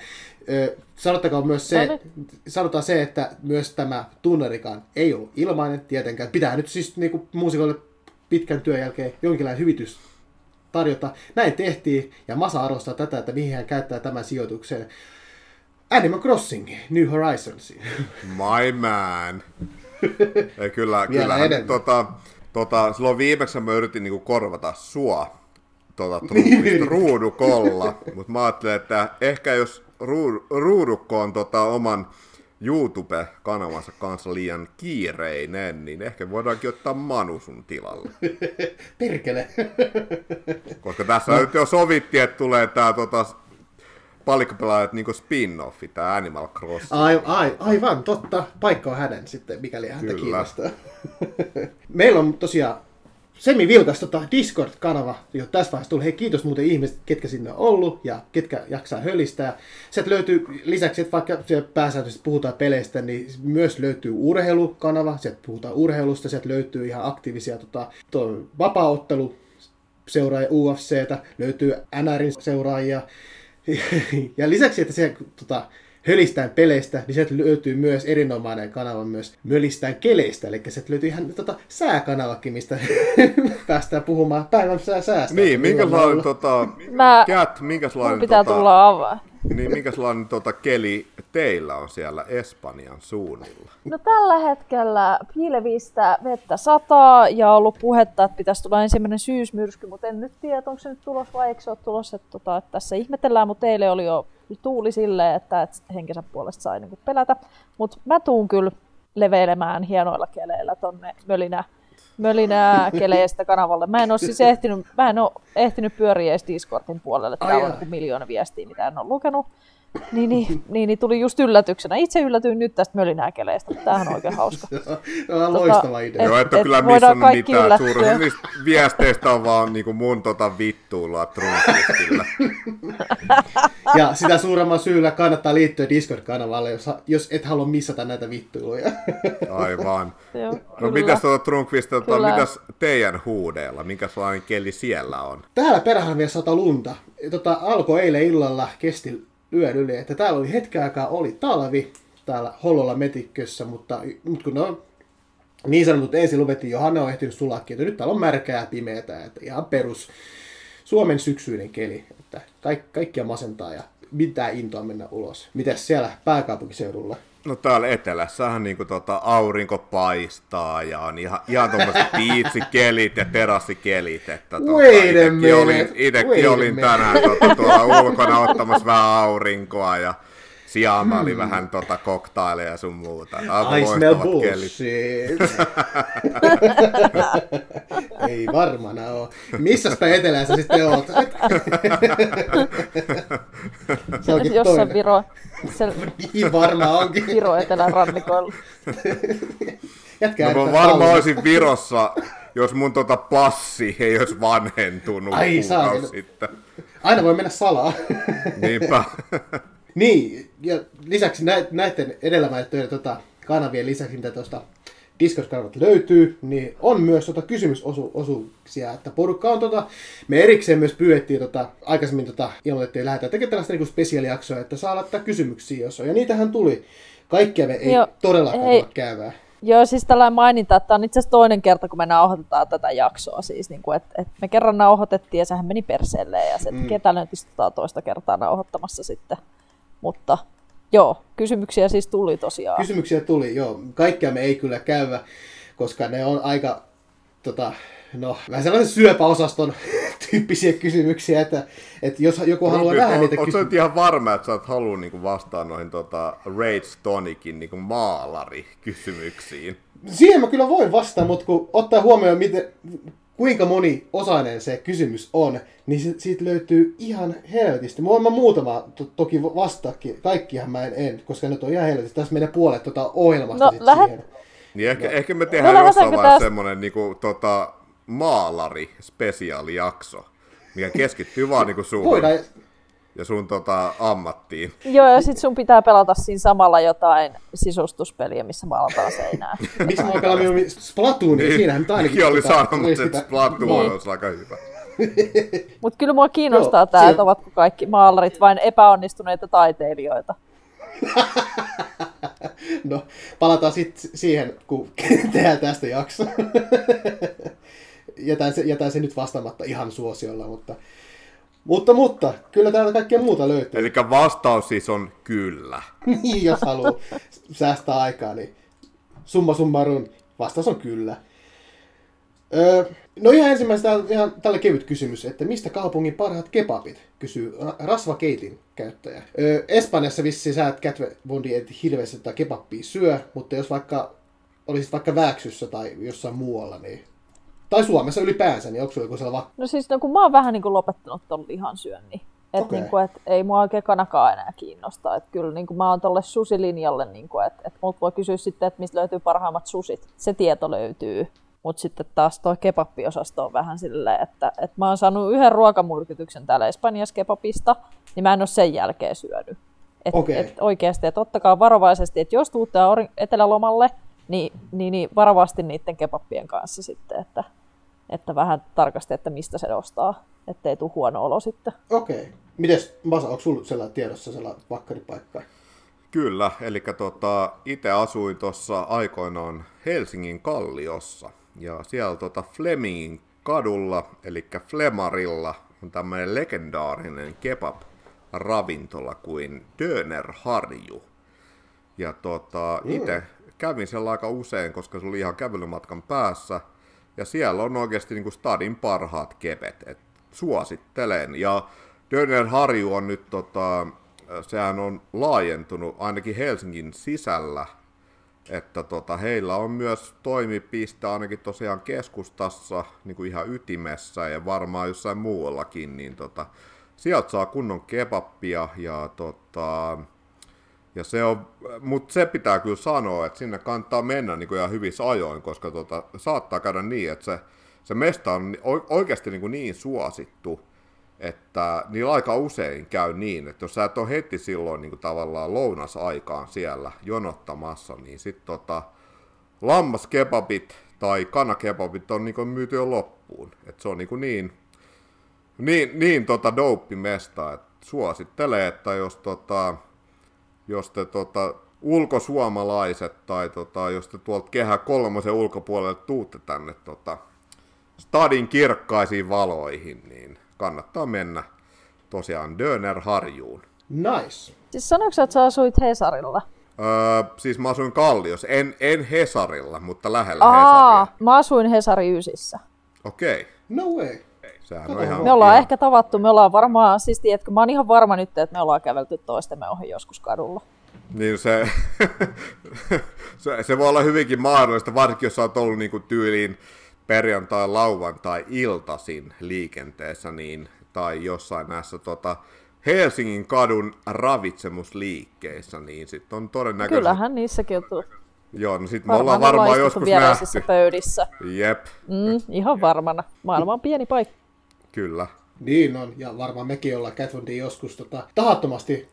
Ö, sanottakoon myös se, sanotaan se, että myös tämä tunnarikaan ei ollut ilmainen tietenkään. Pitää nyt siis niinku, muusikolle pitkän työn jälkeen jonkinlainen hyvitys tarjota. Näin tehtiin, ja Masa arvostaa tätä, että mihin hän käyttää tämän sijoituksen. Animal Crossing, New Horizons. My man. (laughs) Ei, kyllä, Vielä kyllä enemmän. tota, tota, silloin viimeksi mä yritin niinku korvata sua tota, Niin trumpista yritit. ruudukolla, mutta mä ajattelin, että ehkä jos ruud, ruudukko on tota, oman YouTube-kanavansa kanssa liian kiireinen, niin ehkä voidaankin ottaa Manu sun tilalle. (laughs) Perkele. Koska tässä no. nyt jo sovittiin, että tulee tää tota, palikkapelaajat niinku spin-offi, tää Animal Crossing. Ai, ai, aivan, totta. Paikka on hänen sitten, mikäli häntä Kyllä. kiinnostaa. (laughs) Meillä on tosiaan semi-vilkas tota Discord-kanava, jo tässä vaiheessa tuli. Hei, kiitos muuten ihmiset, ketkä sinne on ollut ja ketkä jaksaa hölistää. Sieltä löytyy lisäksi, että vaikka pääsääntöisesti puhutaan peleistä, niin myös löytyy urheilukanava. Sieltä puhutaan urheilusta, sieltä löytyy ihan aktiivisia tota, to, vapaaottelu seuraajia UFCtä, löytyy NRin seuraajia. Ja lisäksi, että siellä tota, hölistään peleistä, niin sieltä löytyy myös erinomainen kanava myös mölistään keleistä. Eli sieltä löytyy ihan tota, sääkanavakin, mistä (laughs) päästään puhumaan päivän sää säästä. Niin, minkälainen tota, Mä- Cat, Mun minkälainen, pitää tota, tulla avaa. niin, minkälainen tota, keli teillä on siellä Espanjan suunnilla? No tällä hetkellä pilvistä vettä sataa ja on ollut puhetta, että pitäisi tulla ensimmäinen syysmyrsky, mutta en nyt tiedä, onko se nyt tulos vai eikö se ole tulos. Että, tota, että tässä ihmetellään, mutta teille oli jo tuuli silleen, että, että henkensä puolesta sai niin pelätä. Mutta mä tuun kyllä leveilemään hienoilla keleillä tonne mölinä, mölinää keleistä kanavalle. Mä en ole siis ehtinyt, mä en ole ehtinyt pyöriä edes Discordin puolelle. Täällä on jaa. niin miljoona viestiä, mitä en ole lukenut. Niin, niin, niin, niin tuli just yllätyksenä. Itse yllätyin nyt tästä mölinääkeleistä, mutta tämähän on oikein hauska. (laughs) Se on loistava idea. et- Joo, että et kyllä missannut kaikki mitään. Suurin niistä viesteistä on vaan niinku mun tota vittuilua Trumpistillä. (laughs) Ja sitä suuremman syyllä kannattaa liittyä Discord-kanavalle, jos, jos et halua missata näitä vittuiluja. (laughs) Aivan. Joo, No kyllä. mitäs tuota Trunkvist, tota, Kyllä. mitäs teidän huudeella, minkälainen keli siellä on? Täällä perähän vielä sata lunta. Tota, alkoi eilen illalla, kesti yön yli, että täällä oli hetken aikaa oli talvi täällä Hollolla metikkössä, mutta, mutta kun ne on niin sanotut ensilumet, niin johan ne on ehtinyt sulakin, että nyt täällä on märkää ja pimeätä, että ihan perus Suomen syksyinen keli, että kaikki, kaikkia masentaa ja mitään intoa mennä ulos. Mitäs siellä pääkaupunkiseudulla? No täällä etelässähän niinku tota aurinko paistaa ja on ihan, ihan tommoset piitsikelit ja terassikelit. Että tota, itekin olin, itekin olin tänään tota, tuolla ulkona ottamassa vähän aurinkoa ja Siama oli vähän tota koktaileja ja sun muuta. Aivan I smell bullshit. (laughs) Ei varmana oo. Missäs päin etelään sä sitten oot? (laughs) Se onkin Jossain toinen. Viro, se Niin varma onkin. Viro etelän rannikoilla. (laughs) Jätkä No mä varmaan olisin Virossa, jos mun tota passi ei olisi vanhentunut Ai, kuukausi saakeli. sitten. Aina voi mennä salaa. Niinpä. Niin, ja lisäksi nä- näiden edellä mainittujen tota, kanavien lisäksi, mitä tuosta Discord-kanavat löytyy, niin on myös tota kysymysosuuksia, että porukka on tota, me erikseen myös pyydettiin tota, aikaisemmin tota, ilmoitettiin, että lähdetään tekemään tällaista niinku spesiaalijaksoa, että saa laittaa kysymyksiä, jos on, ja niitähän tuli. Kaikkia me ei Joo, todellakaan ei. käymään. Joo, siis tällainen maininta, että tämä on itse asiassa toinen kerta, kun me nauhoitetaan tätä jaksoa. Siis, niin kuin, että, että me kerran nauhoitettiin ja sehän meni perseelle ja se, mm. ketä nyt istutaan toista kertaa nauhoittamassa sitten. Mutta joo, kysymyksiä siis tuli tosiaan. Kysymyksiä tuli, joo. Kaikkia me ei kyllä käydä, koska ne on aika, tota, no, vähän sellaisen syöpäosaston (laughs) tyyppisiä kysymyksiä, että, että jos joku haluaa Rumpis, vähän on- niitä kysyä. nyt ihan varma, että sä et halua niinku vastaa noihin tota, Rage Tonicin niinku maalari-kysymyksiin? Siihen mä kyllä voin vastata, mutta kun ottaa huomioon, miten, kuinka moni osainen se kysymys on, niin se, siitä löytyy ihan helvetisti. Mä muutama to, toki vastaakin, kaikkihan mä en, en, koska nyt on ihan helvetisti. Tässä menee puolet tota ohjelmasta No, sit lähet- siihen. Niin ehkä, ehkä me tehdään No, jossain vaiheessa tästä- semmonen niinku, tota, maalari-spesiaalijakso, mikä keskittyy vaan niinku suhun. Voidaan, ja sun tota, ammattiin. (laughs) Joo, ja sit sun pitää pelata siinä samalla jotain sisustuspeliä, missä maalataan seinää. (laughs) Miksi mä oon pelannut Splatoonia? Niin. Siinähän nyt ainakin... Niin oli tota, sanomassa, olisi että Splatoon Niin. olisi aika hyvä. (laughs) Mutta kyllä mua kiinnostaa tämä, että ovatko kaikki maalarit vain epäonnistuneita taiteilijoita. No, palataan sitten siihen, kun tehdään tästä jakso. jätän, se, jätän se nyt vastaamatta ihan suosiolla, mutta, mutta, mutta kyllä täältä kaikkea muuta löytyy. Eli vastaus siis on kyllä. (laughs) niin, jos haluaa säästää aikaa, niin summa summarum, vastaus on kyllä. Öö, no ihan ensimmäisenä on ihan tällä kevyt kysymys, että mistä kaupungin parhaat kebabit, kysyy Ra- Rasva Keitin käyttäjä. Öö, Espanjassa vissi sä et Kätve Bondi et hirveästi tätä kebappia syö, mutta jos vaikka olisit vaikka Vääksyssä tai jossain muualla, niin tai Suomessa ylipäänsä, niin onko sulla joku sellainen No siis no, kun mä oon vähän niin kuin lopettanut ton lihansyönnin. Että niin kuin, et ei mua oikein kanakaan enää kiinnosta. Että kyllä niin kuin mä oon tolle susilinjalle, niin että, että multa voi kysyä sitten, että mistä löytyy parhaimmat susit. Se tieto löytyy. Mutta sitten taas tuo kebappiosasto on vähän silleen, että, että mä oon saanut yhden ruokamurkytyksen täällä Espanjassa kebabista, niin mä en ole sen jälkeen syönyt. Et, Okei. et oikeasti, että ottakaa varovaisesti, että jos tuutte etelälomalle, niin, niin, niin varovasti niiden kebappien kanssa sitten, että, että vähän tarkasti, että mistä se ostaa, ettei tule huono olo sitten. Okei. Okay. Mites, Masa, onko sulla sellainen tiedossa sellainen vakkaripaikka? Kyllä, eli tota, itse asuin tuossa aikoinaan Helsingin Kalliossa. Ja siellä tota Flemingin kadulla, eli Flemarilla, on tämmöinen legendaarinen kebab-ravintola kuin Döner Harju. Ja tota, itse kävin siellä aika usein, koska se oli ihan kävelymatkan päässä. Ja siellä on oikeasti niin kuin stadin parhaat kepet. Et suosittelen. Ja Döner Harju on nyt, tota, sehän on laajentunut ainakin Helsingin sisällä. Että tota, heillä on myös toimipiste ainakin tosiaan keskustassa, niin kuin ihan ytimessä ja varmaan jossain muuallakin, niin tota, sieltä saa kunnon kebappia ja tota, ja se on, mutta se pitää kyllä sanoa, että sinne kannattaa mennä niin kuin ihan hyvissä ajoin, koska tota, saattaa käydä niin, että se, se mesta on oikeasti niin, kuin niin suosittu, että niillä aika usein käy niin, että jos sä et ole heti silloin niin kuin tavallaan lounasaikaan siellä jonottamassa, niin sitten tota, lammaskebabit tai kanakebabit on niin kuin myyty jo loppuun. Et se on niin, kuin niin, niin, niin tota douppimesta, että suosittelee, että jos tota, jos te tota, ulkosuomalaiset tai tota, jos te tuolta kehä kolmosen ulkopuolelle tuutte tänne tota, stadin kirkkaisiin valoihin, niin kannattaa mennä tosiaan Döner Harjuun. Nice. Siis sanoiko että sä asuit Hesarilla? Öö, siis mä asuin Kalliossa, en, en Hesarilla, mutta lähellä Aa, Hesaria. mä asuin Hesari Ysissä. Okei, No way. Sehän on ihan... Me ollaan ihan, ehkä tavattu, me ollaan varmaan, siis tiedätkö, mä oon ihan varma nyt, että me ollaan kävelty toistemme ohi joskus kadulla. Niin se, (laughs) se, se voi olla hyvinkin mahdollista, varsinkin jos sä oot ollut niinku tyyliin perjantai, lauantai, iltasin liikenteessä, niin, tai jossain näissä tota, Helsingin kadun ravitsemusliikkeissä, niin sitten on todennäköisesti... Kyllähän niissäkin on tullut. Joo, no sit me ollaan Varmaan joskus nähty. pöydissä. Jep, Mm, ihan varmana. Maailma on pieni paikka. Kyllä. Niin on, ja varmaan mekin ollaan Catwondin joskus tota, tahattomasti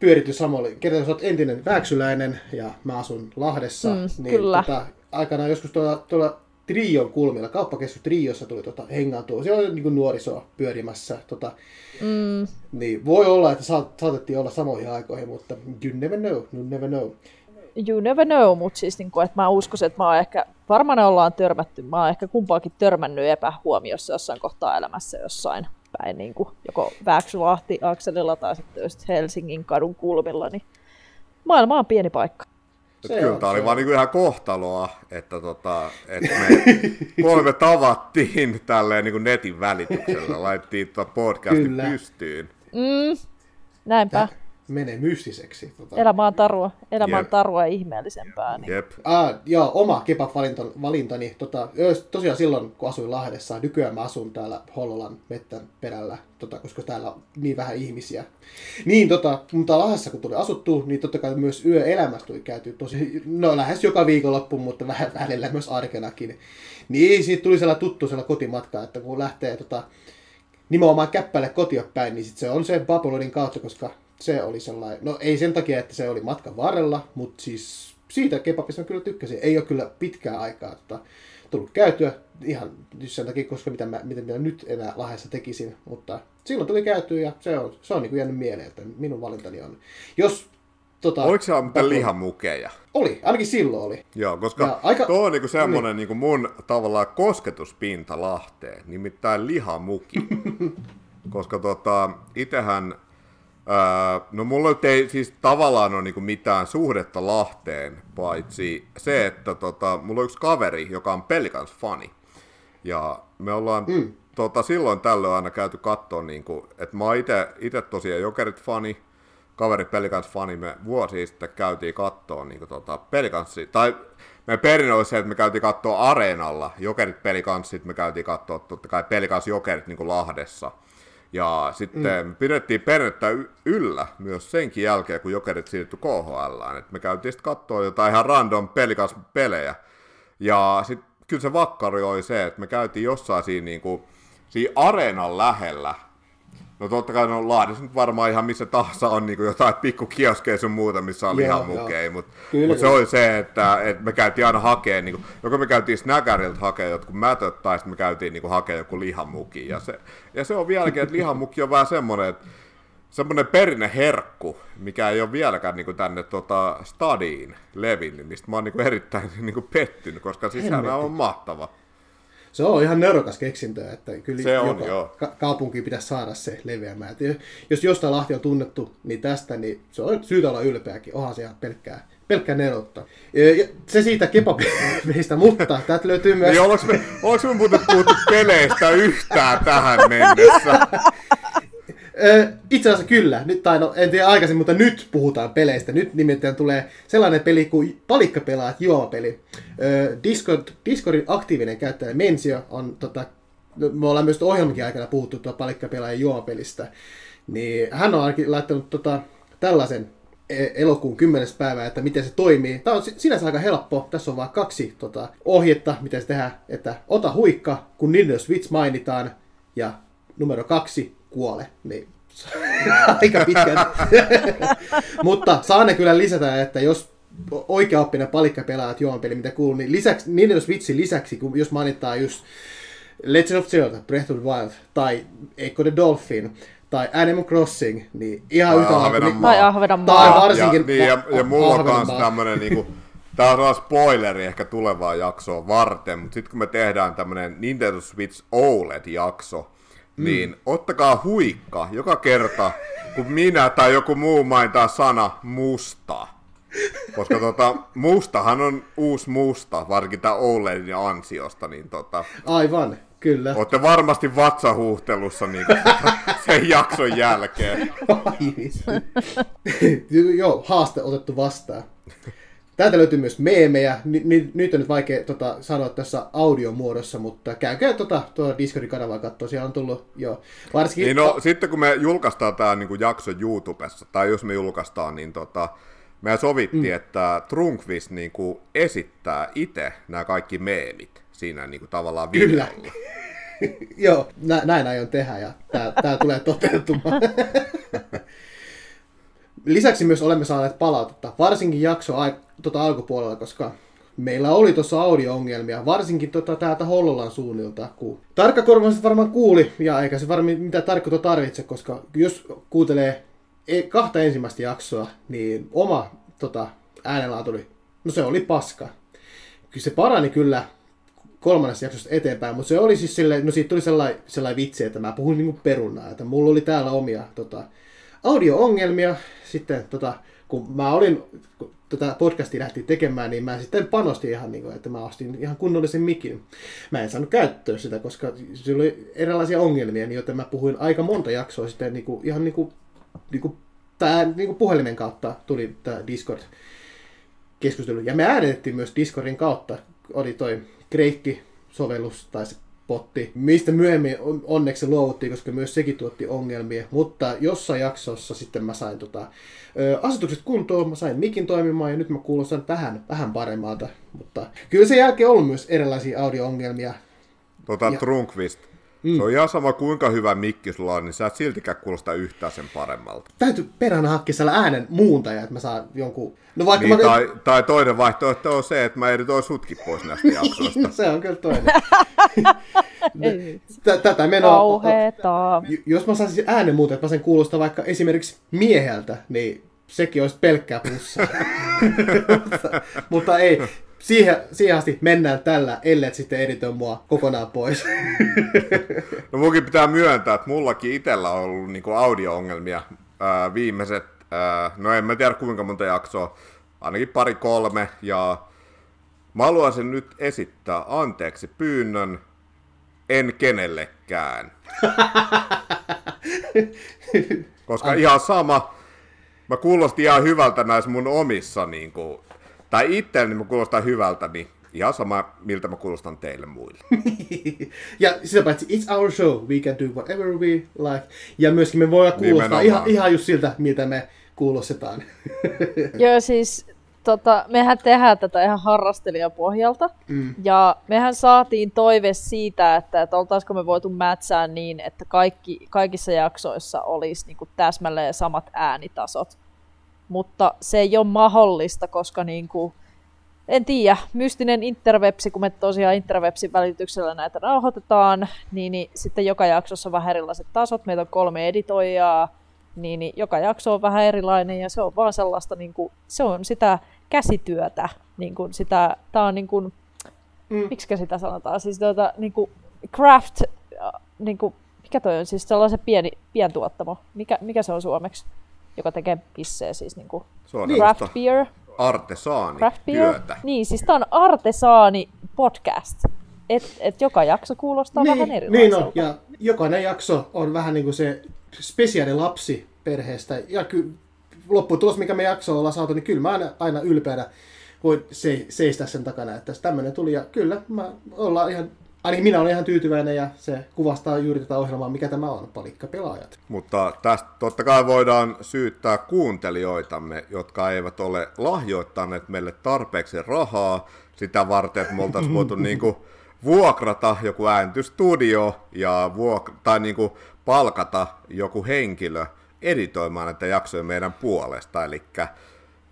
pyöritty samoille. Kerran sä oot entinen vääksyläinen ja mä asun Lahdessa. Mm, niin kyllä. Tota, aikanaan joskus tuolla, tuolla Trion kulmilla, kauppakeskus Triossa tuli tota, hengaantua. Siellä oli niin nuorisoa pyörimässä. Tota, Mm, niin voi olla, että saat, saatettiin olla samoihin aikoihin, mutta you never know, you never know. You never know, mutta siis niin kuin, että mä uskoisin, että mä oon ehkä, varmaan ollaan törmätty, mä oon ehkä kumpaakin törmännyt epähuomiossa jossain kohtaa elämässä jossain päin, niin kuin joko Vääksylahti akselilla tai sitten just Helsingin kadun kulmilla, niin maailma on pieni paikka. Se kyllä on, tämä se oli vaan niinku ihan kohtaloa, että, tota, että me (laughs) kolme tavattiin tälleen niinku netin välityksellä, laitettiin tota podcastin Kyllä. pystyyn. Mm, näinpä. Menee mystiseksi. Tota. Elämä on tarua, elämä on tarua ihmeellisempää. Niin. Jep. Ah, joo, oma kebab-valintani. Tota, tosiaan silloin, kun asuin Lahdessa, nykyään mä asun täällä Hollolan mettän perällä, tota, koska täällä on niin vähän ihmisiä. Niin, tota, mutta Lahdessa kun tuli asuttua, niin totta kai myös yöelämässä tuli käyty tosi, no lähes joka viikonloppu, mutta vähän välillä myös arkenakin. Niin siitä tuli sellainen tuttu sellainen kotimatka, että kun lähtee tota, nimenomaan käppäille kotia päin, niin sit se on se Babylonin kautta, koska se oli sellainen, no ei sen takia, että se oli matkan varrella, mutta siis siitä kebabista mä kyllä tykkäsin. Ei ole kyllä pitkää aikaa tota, tullut käytyä ihan sen takia, koska mitä mä, miten mä nyt enää Lahdessa tekisin, mutta silloin tuli käytyä ja se on, se on niin kuin jäänyt mieleen, että minun valintani on. Jos Tota, Oliko se mitään lihamukeja? Oli, ainakin silloin oli. Joo, koska ja aika... tuo on niinku semmoinen niin. niinku mun tavallaan kosketuspinta Lahteen, nimittäin lihamuki. (laughs) koska tota, itehän, ää, no mulla ei siis tavallaan ole niinku mitään suhdetta Lahteen, paitsi se, että tota, mulla on yksi kaveri, joka on Pelikans fani. Ja me ollaan mm. tota, silloin tällöin aina käyty katsoa, niinku, että mä oon itse tosiaan Jokerit fani, kaveri Pelikans-fani, me vuosi sitten käytiin kattoon niin kuin, tota, Pelikanssi, tai me perinne oli se, että me käytiin kattoa areenalla, Jokerit Pelikanssit, me käytiin kattoa totta kai Pelikans Jokerit niin kuin Lahdessa. Ja sitten mm. pidettiin perinnettä yllä myös senkin jälkeen, kun Jokerit siirtyi KHL. Et me käytiin sitten katsoa jotain ihan random Pelikans pelejä. Ja sitten kyllä se vakkari oli se, että me käytiin jossain siinä, niin kuin, siinä areenan lähellä, No totta kai no Lahdessa nyt varmaan ihan missä tahansa on niin jotain pikku kioskeja sun muuta, missä on lihamukei, mutta mut se oli se, että, että me käytiin aina hakeen, niin kuin, joko me käytiin Snäkäriltä hakea jotkut mätöt, tai sitten me käytiin niin hakea joku lihamuki. Ja se, ja se on vieläkin, että lihamuki on vähän semmoinen, että semmoinen perinneherkku, mikä ei ole vieläkään niin tänne tota, stadiin levinnyt, mistä mä oon niin erittäin (laughs) niin pettynyt, koska siis on mahtava se on ihan nerokas keksintö, että kyllä se on, joo. Ka- kaupunki pitäisi saada se leviämään. Et jos jostain Lahti on tunnettu niin tästä, niin se on syytä olla ylpeäkin. Onhan se ihan pelkkää, pelkkää nerotta. Ja se siitä kebabeista, (laughs) mutta täältä löytyy myös... Niin, onko me, onko me muuten puhuttu peleistä yhtään tähän mennessä? (laughs) itse asiassa kyllä. Nyt, tai no, en tiedä aikaisin, mutta nyt puhutaan peleistä. Nyt nimittäin tulee sellainen peli kuin palikkapelaat juomapeli. Discord, Discordin aktiivinen käyttäjä Mensio on, tota, me ollaan myös ohjelmakin aikana puhuttu tuo palikkapelaajan juomapelistä. Niin hän on ainakin laittanut tota, tällaisen e, elokuun 10. päivä, että miten se toimii. Tämä on sinänsä aika helppo. Tässä on vain kaksi tota, ohjetta, miten se tehdään. Että ota huikka, kun Nintendo Switch mainitaan, ja numero kaksi, kuole. Niin (laughs) aika pitkään. (laughs) Mutta saa ne kyllä lisätä, että jos oikeaoppinen palikka pelaat juompeli, mitä kuuluu, niin lisäksi, Nintendo Switchin lisäksi, kun jos mainitaan just Legend of Zelda, Breath of the Wild, tai Echo the Dolphin, tai Animal Crossing, niin ihan tai yhtä lailla. Tai Ahvenanmaa. Tai varsinkin... Ja, niin, ja, ja mulla on myös tämmönen niinku, Tää on spoileri ehkä tulevaa jaksoa varten, mutta sitten kun me tehdään tämmönen Nintendo Switch OLED-jakso, mm. niin ottakaa huikka joka kerta, kun minä tai joku muu maintaa sana musta. Koska tota, mustahan on uusi musta, varsinkin tämä OLEDin ansiosta. Niin tota, Aivan, kyllä. Olette varmasti vatsahuhtelussa niin tota, (laughs) sen jakson jälkeen. (laughs) Joo, haaste otettu vastaan. Täältä löytyy myös meemejä. N- nyt on nyt vaikea tota, sanoa tässä audiomuodossa, mutta käykää tuota, tuota Discordin kanavaa katsoa. Siellä on tullut jo varsinkin... Niin no, sitten kun me julkaistaan tämä niin kuin jakso YouTubessa, tai jos me julkaistaan, niin tota, me sovittiin, mm. että Trunkvist niin kuin esittää itse nämä kaikki meemit siinä niin kuin tavallaan videolla. Kyllä. (laughs) Joo, nä- näin aion tehdä ja tämä tulee toteutumaan. (laughs) Lisäksi myös olemme saaneet palautetta, varsinkin jakso tota alkupuolella, koska meillä oli tuossa audio-ongelmia, varsinkin tota täältä Hollolan suunnilta. Kun tarkkakorvaiset varmaan kuuli, ja eikä se varmaan mitä tarkkoa tarvitse, koska jos kuuntelee e- kahta ensimmäistä jaksoa, niin oma tota, äänenlaatu oli, no se oli paska. Kyllä se parani kyllä kolmannessa jaksosta eteenpäin, mutta se oli siis silleen, no siitä tuli sellainen, sellainen vitsi, että mä puhun niinku perunaa, että mulla oli täällä omia tota, audio-ongelmia, sitten tota, kun mä olin, kun tätä podcastia lähti tekemään, niin mä sitten panostin ihan niin kuin, että mä ostin ihan kunnollisen mikin. Mä en saanut käyttöön sitä, koska se oli erilaisia ongelmia, niin joten mä puhuin aika monta jaksoa sitten niin kuin, ihan niin kuin, niin kuin, tää, niin kuin puhelimen kautta tuli tämä Discord keskustelu. Ja me äänitettiin myös Discordin kautta. Oli toi Kreikki-sovellus tai se potti, mistä myöhemmin onneksi luovuttiin, koska myös sekin tuotti ongelmia. Mutta jossain jaksossa sitten mä sain tota, ö, asetukset kuntoon, mä sain mikin toimimaan ja nyt mä kuulostan vähän, vähän paremmalta. Mutta kyllä sen jälkeen on ollut myös erilaisia audio-ongelmia. Tota ja... Trunkvist, Mm. Se on ihan sama kuinka hyvä mikki sulla on, niin sä et siltikään kuulosta yhtään sen paremmalta. Täytyy perhana hankkia sellainen äänen muuntaja, että mä saan jonkun... No vaikka niin, mä... tai, tai, toinen vaihtoehto on se, että mä editoin sutkin pois näistä jaksoista. no, (laughs) se on kyllä toinen. (laughs) Tätä menoa... Kauheeta. Jos mä saisin äänen muuta, että mä sen kuulostaa vaikka esimerkiksi mieheltä, niin sekin olisi pelkkää plussaa. (laughs) mutta, mutta ei, siihen, siihen asti mennään tällä, ellei sitten editoi mua kokonaan pois. (laughs) no munkin pitää myöntää, että mullakin itsellä on ollut niinku audio-ongelmia ää, viimeiset, ää, no en mä tiedä kuinka monta jaksoa, ainakin pari kolme, ja mä haluaisin nyt esittää anteeksi pyynnön, en kenellekään. (laughs) Koska ihan sama, mä kuulostin ihan hyvältä näissä mun omissa niin kuin, tai itselleni mä kuulostan hyvältä, niin ihan sama, miltä mä kuulostan teille muille. (laughs) ja sitä paitsi, it's our show, we can do whatever we like. Ja myöskin me voidaan kuulostaa ihan, ihan just siltä, miltä me kuulostetaan. (laughs) Joo, siis tota, mehän tehdään tätä ihan harrastelijapohjalta. Mm. Ja mehän saatiin toive siitä, että, että oltaisiko me voitu mätsää niin, että kaikki, kaikissa jaksoissa olisi niin kuin täsmälleen samat äänitasot mutta se ei ole mahdollista, koska niin kuin, en tiedä, mystinen interwebsi, kun me tosiaan interwebsin välityksellä näitä rauhoitetaan, niin, niin sitten joka jaksossa on vähän erilaiset tasot, meitä on kolme editoijaa, niin, niin joka jakso on vähän erilainen ja se on vaan sellaista, niin kuin, se on sitä käsityötä, niin kuin sitä, tää on niin kuin, mm. miksi sitä sanotaan, siis tuota, niin kuin craft, äh, niin kuin, mikä toi on, siis sellainen pieni, pientuottamo, mikä, mikä se on suomeksi? Joka tekee pisseä siis niin kuin craft beer. Artesaani craft beer. työtä. Niin, siis tämä on artesaani podcast. Et, et joka jakso kuulostaa niin, vähän erilaiselta. Niin on, ja jokainen jakso on vähän niin kuin se spesiaali lapsi perheestä. Ja ky, lopputulos, mikä me jakso ollaan saatu, niin kyllä mä aina, aina ylpeänä voin se, seistä sen takana, että tämmöinen tuli. Ja kyllä, mä ollaan ihan Ainakin minä olen ihan tyytyväinen ja se kuvastaa juuri tätä ohjelmaa, mikä tämä on, palikkapelaajat. Mutta tästä totta kai voidaan syyttää kuuntelijoitamme, jotka eivät ole lahjoittaneet meille tarpeeksi rahaa sitä varten, että me oltaisiin voitu (laughs) niinku vuokrata joku ääntystudio ja vuok- tai niinku palkata joku henkilö editoimaan näitä jaksoja meidän puolesta. Eli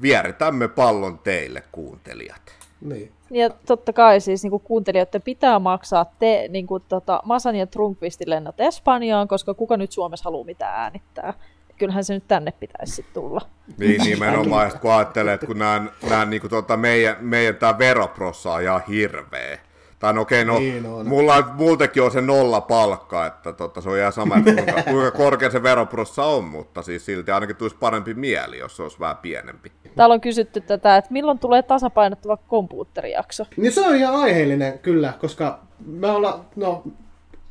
vieritämme pallon teille, kuuntelijat. Niin. Ja totta kai siis niin kuuntelijoiden pitää maksaa te, niin kuin, tota, Masan ja Trunkvistin lennot Espanjaan, koska kuka nyt Suomessa haluaa mitään äänittää. Kyllähän se nyt tänne pitäisi sitten tulla. Niin, nimenomaan, kun ajattelee, että kun nämä, nämä niin kuin, tota, meidän, meidän tämä veroprossa on ihan hirveä. Tai no okei, no, niin on. mulla, multakin on se nolla palkka, että tota, se on ihan sama, että kuinka, (laughs) kuinka korkea se veroprossa on, mutta siis silti ainakin tulisi parempi mieli, jos se olisi vähän pienempi. Täällä on kysytty tätä, että milloin tulee tasapainottava kompuutterijakso? Niin se on ihan aiheellinen kyllä, koska me ollaan, no,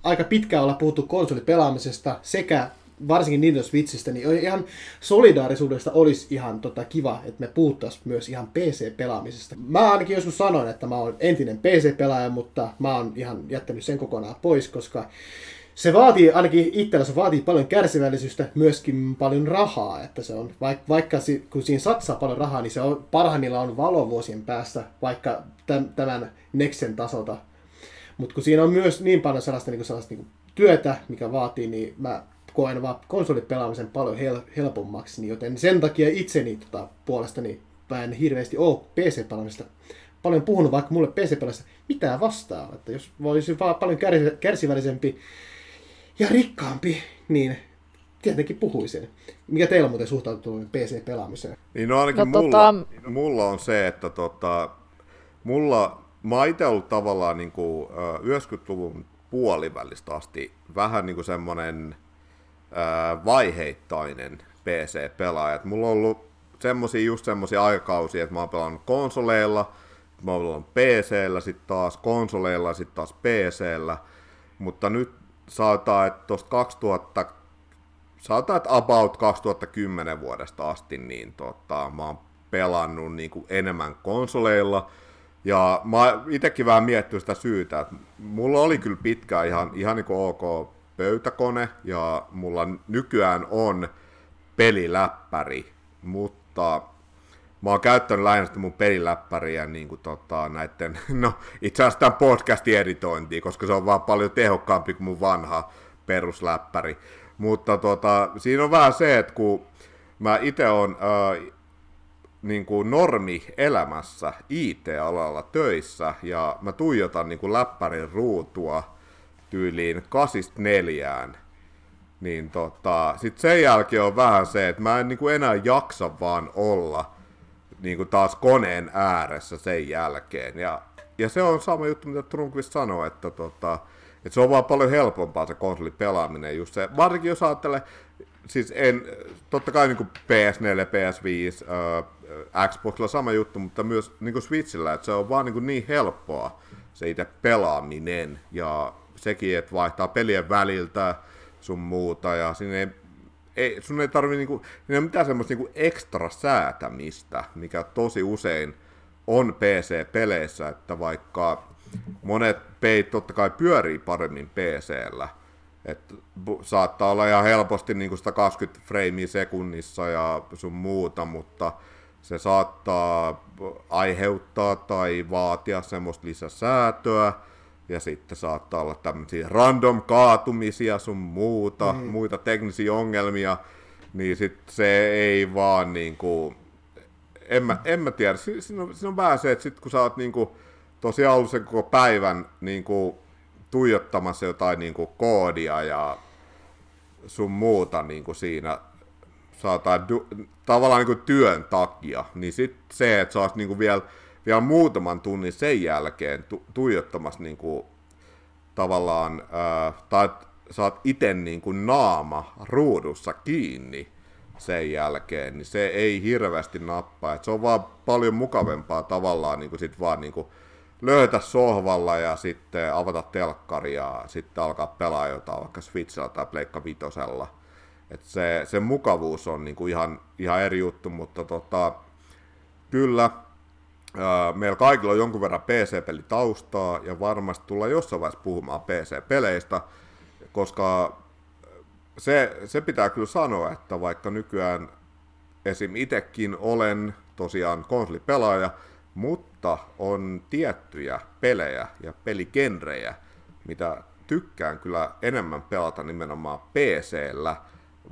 aika pitkään olla puhuttu konsolipelaamisesta sekä varsinkin Nintendo Switchistä, niin ihan solidaarisuudesta olisi ihan tota kiva, että me puhuttaisiin myös ihan PC-pelaamisesta. Mä ainakin joskus sanoin, että mä oon entinen PC-pelaaja, mutta mä oon ihan jättänyt sen kokonaan pois, koska se vaatii, ainakin itsellä se vaatii paljon kärsivällisyyttä, myöskin paljon rahaa, että se on, vaikka kun siinä satsaa paljon rahaa, niin se on parhaimmillaan on valovuosien päästä, vaikka tämän Nexen tasolta. Mutta kun siinä on myös niin paljon sellaista, niin kuin sellaista niin kuin työtä, mikä vaatii, niin mä koen vaan konsolipelaamisen paljon hel- helpommaksi, niin joten sen takia itseni tota, puolestani mä en hirveästi ole PC-pelaamista paljon puhunut, vaikka mulle PC-pelaamista mitään vastaa. Että jos voisi vaan paljon kärsivällisempi ja rikkaampi, niin tietenkin puhuisin. Mikä teillä muuten suhtautuu PC-pelaamiseen? Niin no ainakin no, mulla, tota... mulla on se, että tota, mulla, mä oon itse ollut tavallaan niin kuin, 90-luvun puolivälistä asti vähän niin kuin semmoinen vaiheittainen PC-pelaaja. mulla on ollut semmosia, just semmosia aikakausia, että mä oon pelannut konsoleilla, mä oon pelannut PC-llä, sitten taas konsoleilla, sitten taas PC-llä, mutta nyt saataan, että tuosta 2000, saataan, että about 2010 vuodesta asti, niin tota, mä oon pelannut niin kuin enemmän konsoleilla, ja mä itsekin vähän miettinyt sitä syytä, että mulla oli kyllä pitkään ihan, ihan niin kuin ok pöytäkone ja mulla nykyään on peliläppäri, mutta mä oon käyttänyt lähinnä mun peliläppäriä niin kuin tota, näiden, (laughs) no itse asiassa tämän podcastin editointiin, koska se on vaan paljon tehokkaampi kuin mun vanha perusläppäri. Mutta tota, siinä on vähän se, että kun mä itse on äh, niin kuin normi elämässä IT-alalla töissä ja mä tuijotan niin kuin läppärin ruutua tyyliin kasista neljään, niin tota, sit sen jälkeen on vähän se, että mä en niin kuin enää jaksa vaan olla niin kuin taas koneen ääressä sen jälkeen. Ja, ja se on sama juttu, mitä Trunkvist sanoi, että, tota, että se on vaan paljon helpompaa se konsolipelaaminen. Just se, varsinkin jos ajattelee, siis en, totta kai niin kuin PS4, PS5, äh, Xboxilla sama juttu, mutta myös niin Switchillä, että se on vaan niin, niin helppoa se itse pelaaminen ja sekin, että vaihtaa pelien väliltä sun muuta ja sinne ei, ei sun ei tarvi niinku, ei mitään semmoista niinku ekstra säätämistä, mikä tosi usein on PC-peleissä, että vaikka monet peit totta kai pyörii paremmin PCllä, että saattaa olla ihan helposti niin kuin 120 freimiä sekunnissa ja sun muuta, mutta se saattaa aiheuttaa tai vaatia semmoista lisäsäätöä, ja sitten saattaa olla tämmöisiä random kaatumisia sun muuta, mm. muita teknisiä ongelmia, niin sitten se ei vaan niinku, en mä, en mä tiedä, si- siinä on, siinä on vähän se, että sit kun sä oot niinku, tosiaan ollut sen koko päivän niinku, tuijottamassa jotain niinku, koodia ja sun muuta niinku, siinä saataan du- tavallaan niinku, työn takia, niin sitten se, että sä oot niinku, vielä vielä muutaman tunnin sen jälkeen tu- tuijottamassa niin kuin, tavallaan, ää, tai saat itse niin kuin naama ruudussa kiinni sen jälkeen, niin se ei hirveästi nappaa. Et se on vaan paljon mukavempaa tavallaan niin kuin sit vaan niin kuin löytää sohvalla ja sitten avata telkkari ja sitten alkaa pelaa jotain vaikka Switchillä tai Pleikka Vitosella. Et se, se mukavuus on niin kuin ihan, ihan eri juttu, mutta tota, kyllä Meillä kaikilla on jonkun verran PC-pelitaustaa ja varmasti tullaan jossain vaiheessa puhumaan PC-peleistä, koska se, se pitää kyllä sanoa, että vaikka nykyään esim. itsekin olen tosiaan konsolipelaaja, mutta on tiettyjä pelejä ja peligenrejä, mitä tykkään kyllä enemmän pelata nimenomaan PC-llä,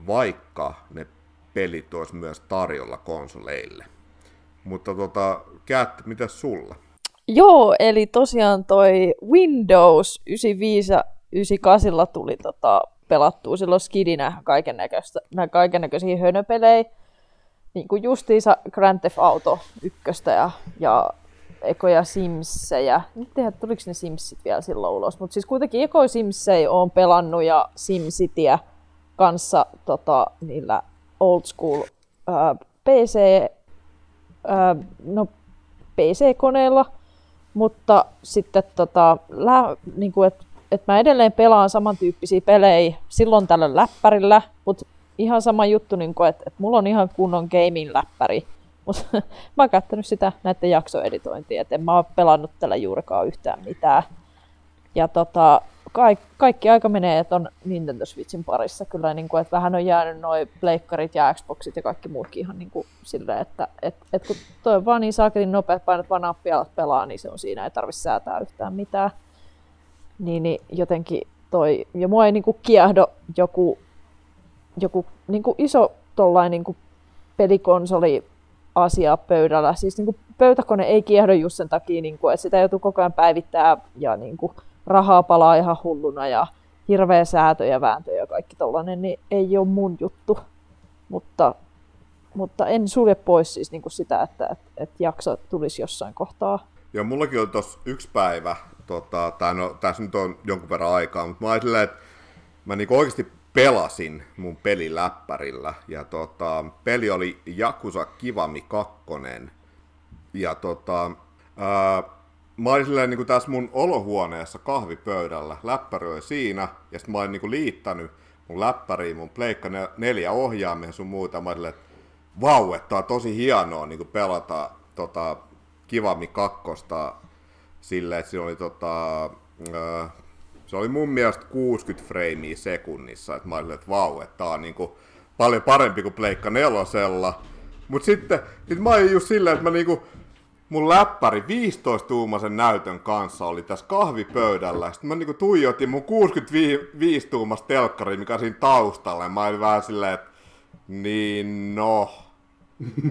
vaikka ne pelit olisi myös tarjolla konsoleille. Mutta tota, Kat, mitä sulla? Joo, eli tosiaan toi Windows 95 ja 98 tuli tota, pelattua silloin skidinä kaiken näköisiä hönöpelejä. Niin kuin justiinsa Grand Theft Auto ykköstä ja, ja ekoja Simsejä. Nyt tiedä, tuliko ne Simsit vielä silloin ulos, mutta siis kuitenkin ekoja Simsejä on pelannut ja SimCityä kanssa tota, niillä old school ää, PC no, PC-koneella, mutta sitten tota, lä, niin kuin, että et mä edelleen pelaan samantyyppisiä pelejä silloin tällä läppärillä, mutta ihan sama juttu, niin että, että mulla on ihan kunnon gaming-läppäri, mutta (laughs) mä oon käyttänyt sitä näiden jaksoeditointia, että en mä oon pelannut tällä juurikaan yhtään mitään. Ja tota, kaik, kaikki aika menee, että on Nintendo Switchin parissa kyllä, niin kuin, että vähän on jäänyt noin pleikkarit ja Xboxit ja kaikki muutkin ihan niin kuin silleen, että et, et kun toi on vaan niin saakelin nopea, että painat vaan nappia pelaa, niin se on siinä, ei tarvitse säätää yhtään mitään. Niin, niin jotenkin toi, ja mua ei niin kuin kiehdo joku, joku niin kuin iso tollain niin kuin pelikonsoli asia pöydällä. Siis niin kuin pöytäkone ei kiehdo just sen takia, niin kuin, että sitä joutuu koko ajan päivittää ja niin kuin, rahaa palaa ihan hulluna ja hirveä säätö ja vääntö ja kaikki tollanen, niin ei ole mun juttu. Mutta, mutta en sulje pois siis niin kuin sitä, että, että, että jakso tulisi jossain kohtaa. Ja mullakin on tuossa yksi päivä, tota, tai no, tässä nyt on jonkun verran aikaa, mutta mä ajattelin, että mä niinku oikeasti pelasin mun peliläppärillä. Ja tota, peli oli Jakusa Kivami 2. Ja tota, ää, mä olin silleen niin kuin tässä mun olohuoneessa kahvipöydällä, läppäri oli siinä, ja sitten mä olin niin kuin liittänyt mun läppäriin mun Pleikka neljä ohjaamia sun muuta. Mä olin, että vau, että on tosi hienoa niin kuin pelata tota, Kivami kakkosta silleen, että siinä oli tota, äh, se oli mun mielestä 60 freimiä sekunnissa, että mä olin, että vau, että tää on niin kuin paljon parempi kuin Pleikka nelosella, Mutta sitten sit mä olin just silleen, että mä niinku, mun läppäri 15-tuumaisen näytön kanssa oli tässä kahvipöydällä. Sitten mä niinku tuijotin mun 65-tuumasta telkkari, mikä siinä taustalla. Ja mä olin vähän silleen, että niin no,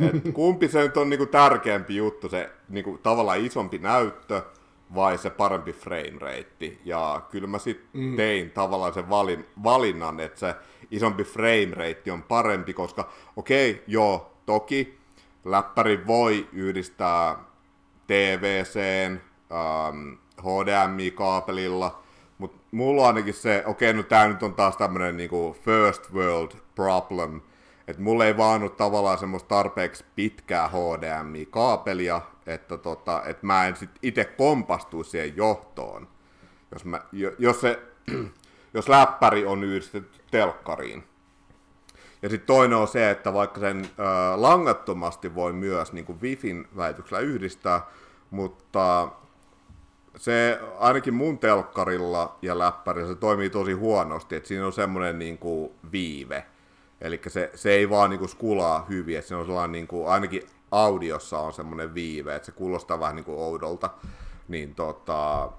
et kumpi se nyt on niinku tärkeämpi juttu, se niinku tavallaan isompi näyttö vai se parempi frame rate. Ja kyllä mä sitten mm. tein tavallaan sen valin, valinnan, että se isompi frame rate on parempi, koska okei, okay, joo, toki läppäri voi yhdistää TVCen, ähm, HDMI-kaapelilla, mutta mulla on ainakin se, okei, okay, no tää nyt on taas tämmönen niinku first world problem, että mulla ei vaan ole tavallaan semmoista tarpeeksi pitkää HDMI-kaapelia, että tota, et mä en sit itse kompastu siihen johtoon, jos, mä, jos, se, (clears throat) jos läppäri on yhdistetty telkkariin. Ja sitten toinen on se, että vaikka sen ö, langattomasti voi myös niin kuin Wifin väityksellä yhdistää, mutta se ainakin mun telkkarilla ja läppärillä se toimii tosi huonosti, että siinä on semmoinen niin viive. Eli se, se ei vaan niin kuin skulaa hyvin, että se on sellainen niin kuin, ainakin audiossa on semmoinen viive, että se kuulostaa vähän niin kuin oudolta. Niin tota,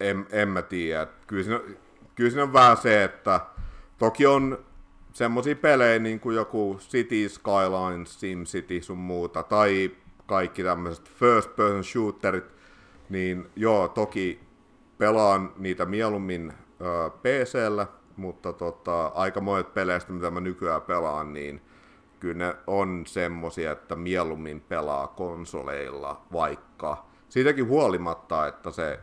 en, en mä tiedä. Kyllä siinä, kyllä siinä on vähän se, että toki on semmoisia pelejä niin kuin joku City Skylines, SimCity sun muuta, tai kaikki tämmöiset first person shooterit, niin joo, toki pelaan niitä mieluummin ö, mutta tota, aika monet peleistä, mitä mä nykyään pelaan, niin kyllä ne on semmosia, että mieluummin pelaa konsoleilla, vaikka siitäkin huolimatta, että se,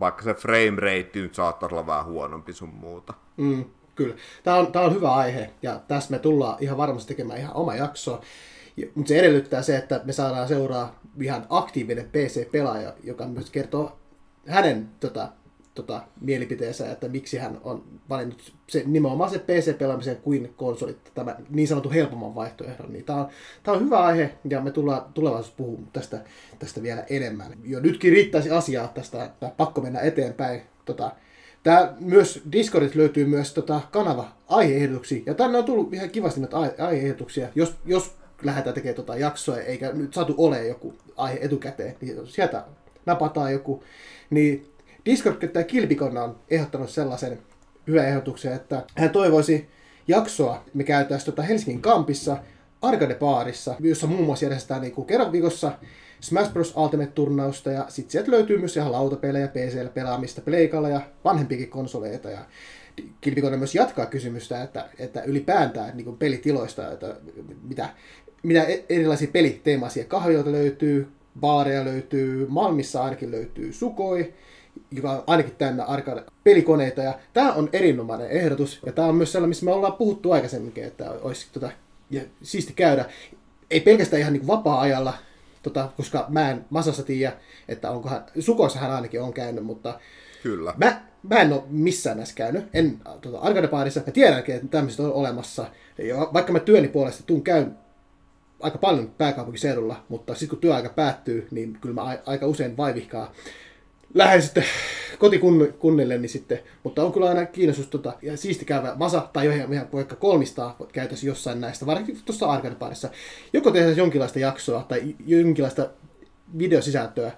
vaikka se frame rate nyt saattaa olla vähän huonompi sun muuta. Mm, kyllä. Tämä on, tämä on hyvä aihe, ja tässä me tullaan ihan varmasti tekemään ihan oma jakso. Mutta se edellyttää se, että me saadaan seuraa ihan aktiivinen PC-pelaaja, joka myös kertoo hänen tota, tota, mielipiteensä, että miksi hän on valinnut se, nimenomaan se PC-pelaamisen kuin konsolit, tämä niin sanotun helpomman vaihtoehdon. Niin tämä, on, tämä on hyvä aihe ja me tullaan tulevaisuudessa puhumaan tästä, tästä vielä enemmän. Jo nytkin riittäisi asiaa tästä, että pakko mennä eteenpäin. Tota, Tää myös Discordit löytyy myös tota, kanava aiheehdotuksia, ja tänne on tullut ihan kivasti näitä aiheehdotuksia. Jos, jos lähdetään tekemään tota jaksoa, eikä nyt saatu ole joku aihe etukäteen, niin sieltä napataan joku. Niin Discord tai Kilpikonna on ehdottanut sellaisen hyvän ehdotuksen, että hän toivoisi jaksoa, me käytäisiin tota Helsingin kampissa Arcade-baarissa, jossa muun muassa järjestetään niin kerran viikossa Smash Bros. Ultimate-turnausta ja sitten sieltä löytyy myös ihan lautapelejä, PC-pelaamista, pleikalla ja vanhempikin konsoleita ja Kilpikonen myös jatkaa kysymystä, että, että ylipäätään niin kuin pelitiloista, että mitä, mitä e- erilaisia peliteemaisia kahvioita löytyy, baareja löytyy, Malmissa ainakin löytyy Sukoi, joka on ainakin täynnä arcade pelikoneita. Ja tämä on erinomainen ehdotus. Ja tämä on myös sellainen, missä me ollaan puhuttu aikaisemminkin, että olisi tota, ja siisti käydä. Ei pelkästään ihan niin vapaa-ajalla, tota, koska mä en masassa tiedä, että onkohan, Sukossahan ainakin on käynyt, mutta Kyllä. Mä, mä en ole missään näissä käynyt, en tota, arcade-baarissa. Mä tiedänkin, että tämmöiset on olemassa. Ja vaikka mä työni puolesta tuun käyn aika paljon pääkaupunkiseudulla, mutta sitten kun työaika päättyy, niin kyllä mä aika usein vaivihkaa lähden sitten kotikunnille, niin sitten, mutta on kyllä aina kiinnostus tota, ja siisti käydä masa tai ihan vaikka kolmistaa käytössä jossain näistä, varsinkin tuossa arcade Joko tehdä jonkinlaista jaksoa tai jonkinlaista videosisältöä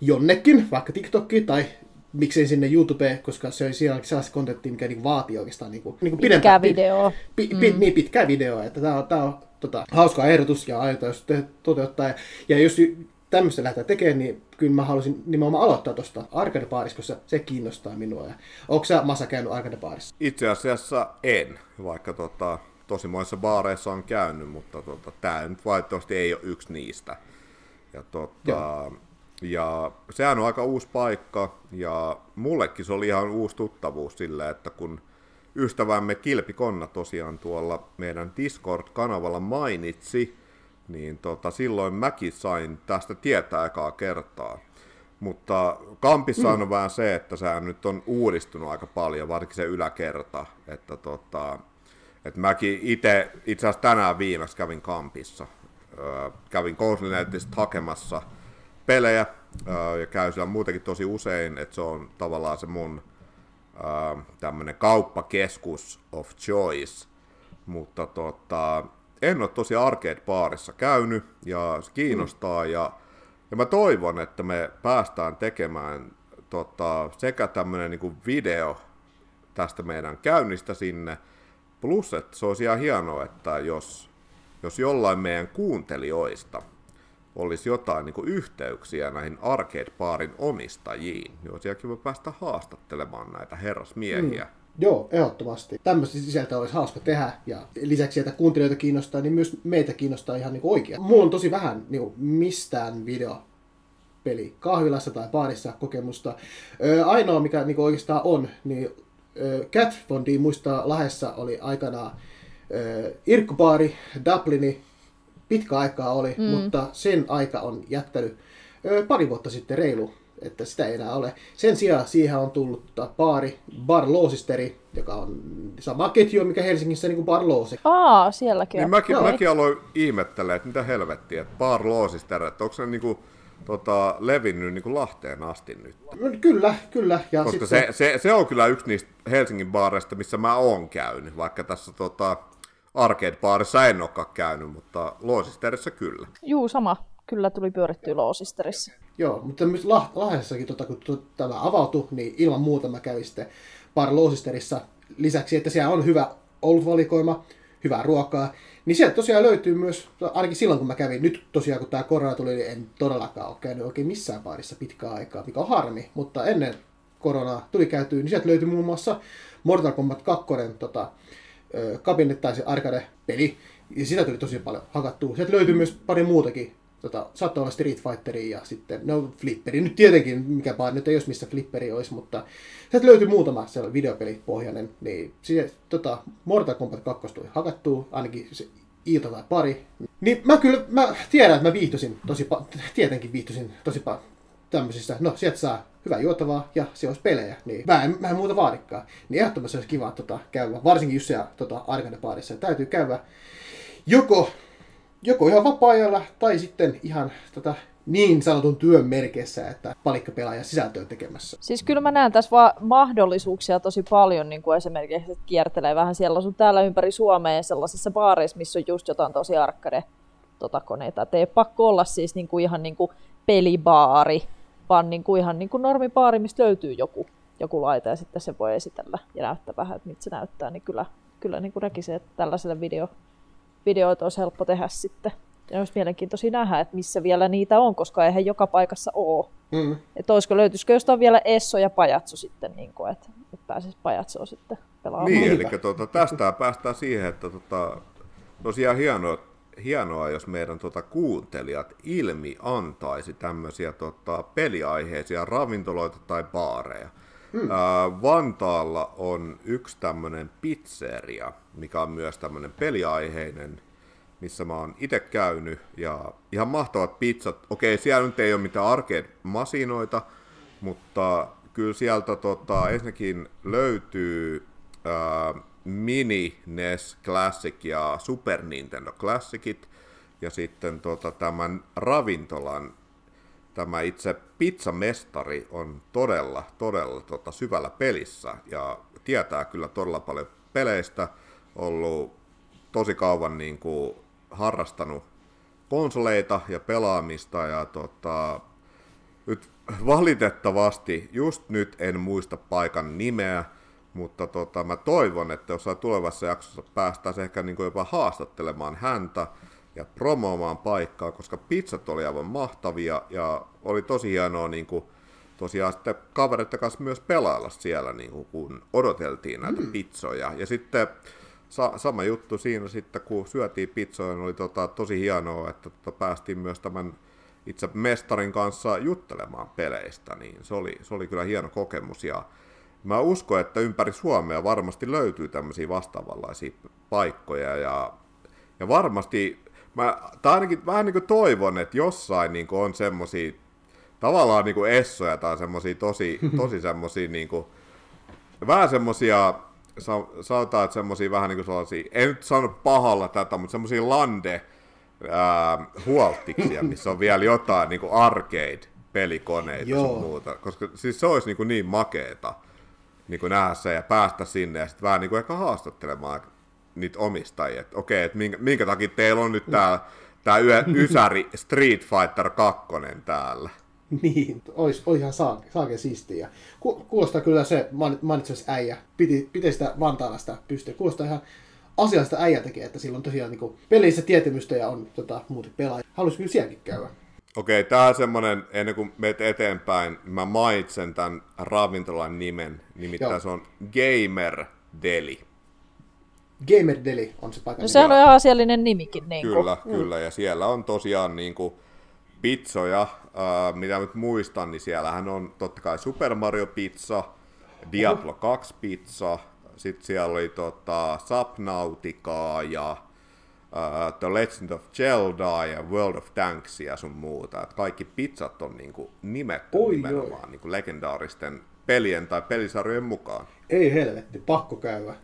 jonnekin, vaikka TikTokkiin tai miksei sinne YouTubeen, koska se on siellä sellaista kontenttia, mikä niin vaatii oikeastaan niin kuin, niin kuin pitkää videoa. Pi, pi, mm. Niin, pitkää videoa. Että tämä on, tämä on tota, hauska ehdotus ja aiotaan toteuttaa. Ja, ja jos tämmöistä lähdetään tekemään, niin kyllä mä haluaisin nimenomaan aloittaa tuosta arcade koska se kiinnostaa minua. Ja onko sä Masa käynyt arcade Itse asiassa en, vaikka tota, tosi monissa baareissa on käynyt, mutta tota, tämä nyt valitettavasti ei ole yksi niistä. Ja, tota, ja sehän on aika uusi paikka, ja mullekin se oli ihan uusi tuttavuus sillä, että kun ystävämme Kilpikonna tosiaan tuolla meidän Discord-kanavalla mainitsi, niin tota, silloin mäkin sain tästä tietää ekaa kertaa. Mutta Kampissa mm. on vähän se, että se nyt on uudistunut aika paljon, varsinkin se yläkerta. Että tota, että mäkin itse, itse asiassa tänään viimeksi kävin Kampissa. Öö, kävin Konsulinetistä hakemassa pelejä öö, ja käy siellä muutenkin tosi usein, että se on tavallaan se mun öö, tämmönen kauppakeskus of choice. Mutta tota, en ole tosi arcade-baarissa käynyt ja se kiinnostaa mm. ja, ja mä toivon, että me päästään tekemään tota, sekä tämmöinen niin video tästä meidän käynnistä sinne, plus että se olisi ihan hienoa, että jos, jos jollain meidän kuuntelijoista olisi jotain niin yhteyksiä näihin arcade-baarin omistajiin, niin olisi kiva päästä haastattelemaan näitä herrasmiehiä. Mm. Joo, ehdottomasti. Tämmöistä sisältöä olisi hauska tehdä. Ja lisäksi, että kuuntelijoita kiinnostaa, niin myös meitä kiinnostaa ihan niin oikein. Mulla on tosi vähän niin mistään video peli kahvilassa tai baarissa kokemusta. Ö, ainoa, mikä niin oikeastaan on, niin Cat Von D muistaa Lahessa oli aikanaan Irkkubaari, Dublini, pitkä aikaa oli, mm. mutta sen aika on jättänyt pari vuotta sitten reilu, että sitä ei enää ole. Sen sijaan siihen on tullut baari Bar Loosisteri, joka on sama ketju, mikä Helsingissä niin kuin Bar Loose. Aa, sielläkin niin on. Niin mäkin, mäkin aloin ihmettelemään, että mitä helvettiä, että Bar Loosisteri, että onko se niin kuin tota, levinnyt niin kuin Lahteen asti nyt. Kyllä, kyllä. Ja Koska se, se, se, on kyllä yksi niistä Helsingin baareista, missä mä oon käynyt, vaikka tässä tota, arcade-baarissa en olekaan käynyt, mutta Loosisterissa kyllä. Juu, sama. Kyllä tuli pyörittyä Loosisterissa. Joo, mutta myös Lah- Lahdessakin, tota, kun tämä avautui, niin ilman muuta mä kävin sitten Bar Loosisterissa. Lisäksi, että siellä on hyvä olut-valikoima, hyvää ruokaa. Niin sieltä tosiaan löytyy myös, ainakin silloin kun mä kävin, nyt tosiaan kun tämä korona tuli, niin en todellakaan ole käynyt oikein missään baarissa pitkään aikaa, mikä on harmi. Mutta ennen koronaa tuli käytyä, niin sieltä löytyi muun muassa Mortal Kombat 2 tota, kabinettaisen arcade-peli, ja sitä tuli tosi paljon hakattua. Sieltä löytyi myös pari muutakin tota, saattoi olla Street Fighteri ja sitten, no Flipperi, nyt tietenkin, mikä vaan, nyt ei olisi missä Flipperi olisi, mutta sieltä löytyi muutama sellainen videopelipohjainen, niin siihen, tota, Mortal Kombat 2 tuli hakattua, ainakin se ilta tai pari. Niin mä kyllä, mä tiedän, että mä viihtysin tosi pa- tietenkin viihtysin tosi paljon tämmöisissä, no sieltä saa hyvää juotavaa ja se olisi pelejä, niin mä en, mä en muuta vaadikaan. Niin ehdottomasti olisi kiva tota, käydä, varsinkin just siellä tota, arcade täytyy käydä joko joko ihan vapaa-ajalla tai sitten ihan tota, niin sanotun työn merkeissä, että palikkapelaaja sisältöä tekemässä. Siis kyllä mä näen tässä vaan mahdollisuuksia tosi paljon, niin kuin esimerkiksi että kiertelee vähän siellä sun täällä ympäri Suomea sellaisissa baareissa, missä on just jotain tosi arkkade tota, koneita. Et ei pakko olla siis niin kuin ihan niin kuin pelibaari, vaan niin kuin ihan niin kuin normibaari, mistä löytyy joku, joku laite ja sitten se voi esitellä ja näyttää vähän, että miltä se näyttää, niin kyllä, kyllä niin kuin näkisin, että tällaiselle video, videoita olisi helppo tehdä sitten. Ja olisi mielenkiintoisia nähdä, että missä vielä niitä on, koska eihän joka paikassa ole. Mm. Että olisiko, löytyisikö jostain vielä Esso ja Pajatso sitten, niin kuin, että, että pääsisi Pajatsoon sitten pelaamaan. Niin, eli tuota, tästä päästään siihen, että tuota, tosiaan hienoa, hienoa, jos meidän tuota, kuuntelijat ilmi antaisi tämmöisiä tuota, peliaiheisia ravintoloita tai baareja. Hmm. Vantaalla on yksi tämmöinen pizzeria, mikä on myös tämmöinen peliaiheinen, missä mä oon itse käynyt, ja ihan mahtavat pizzat. Okei, siellä nyt ei ole mitään arcade-masinoita, mutta kyllä sieltä tota, ensinnäkin löytyy ää, Mini NES Classic ja Super Nintendo Classicit, ja sitten tota, tämän ravintolan tämä itse pizzamestari on todella, todella tota, syvällä pelissä. Ja tietää kyllä todella paljon peleistä, ollut tosi kauan niin kuin, harrastanut konsoleita ja pelaamista ja tota, nyt valitettavasti just nyt en muista paikan nimeä, mutta tota, mä toivon, että jossain tulevassa jaksossa päästään ehkä niin kuin jopa haastattelemaan häntä ja promoomaan paikkaa, koska pizzat oli aivan mahtavia ja oli tosi hienoa niin kuin, tosiaan sitten kavereiden kanssa myös pelailla siellä, niin kuin, kun odoteltiin näitä mm. pizzoja. Ja sitten sa- sama juttu siinä sitten, kun syötiin pizzoja, niin oli tota, tosi hienoa, että tota, päästiin myös tämän itse mestarin kanssa juttelemaan peleistä, niin se oli, se oli kyllä hieno kokemus. Ja mä uskon, että ympäri Suomea varmasti löytyy tämmöisiä vastaavanlaisia paikkoja, ja, ja varmasti mä tai ainakin vähän niin kuin toivon, että jossain niin kuin on semmosia tavallaan niin kuin essoja tai semmosia tosi, (laughs) tosi semmosia niin kuin, vähän semmosia sanotaan, että semmosia vähän niin kuin sellaisia, en nyt sano pahalla tätä, mutta semmosia lande ää, huoltiksia, missä on vielä jotain niin kuin arcade-pelikoneita ja muuta, koska siis se olisi niin, kuin niin makeeta niin kuin nähdä se ja päästä sinne ja sitten vähän niin kuin ehkä haastattelemaan niitä omistajia. Että okei, että minkä, minkä takia teillä on nyt tämä tää yö, (laughs) Ysäri Street Fighter 2 täällä. (laughs) Niin, ois, ois ihan saake, saake siistiä. Ku, kuulostaa kyllä se mainitsemassa äijä, piti, piti sitä Vantaalla sitä pystyä. Kuulostaa ihan asiallista äijä tekee, että sillä on tosiaan niin pelissä tietämystä ja on tota, muuten pelaaja. Haluaisin kyllä sielläkin käydä. Okei, tää on semmonen, ennen kuin meet eteenpäin, mä mainitsen tämän ravintolan nimen, nimittäin Joo. se on Gamer Deli. Gamer Deli on se paikka. No sehän on ihan asiallinen nimikin. Niin kyllä, kuin. kyllä, ja siellä on tosiaan niin kuin pizzoja, äh, mitä nyt muistan, niin siellähän on totta kai Super Mario Pizza, Diablo 2 Pizza, sitten siellä oli tota, Subnauticaa ja uh, The Legend of Zelda ja World of Tanks ja sun muuta. Et kaikki pizzat on niinku nimetty oi, nimenomaan niinku legendaaristen pelien tai pelisarjojen mukaan. Ei helvetti, pakko käydä.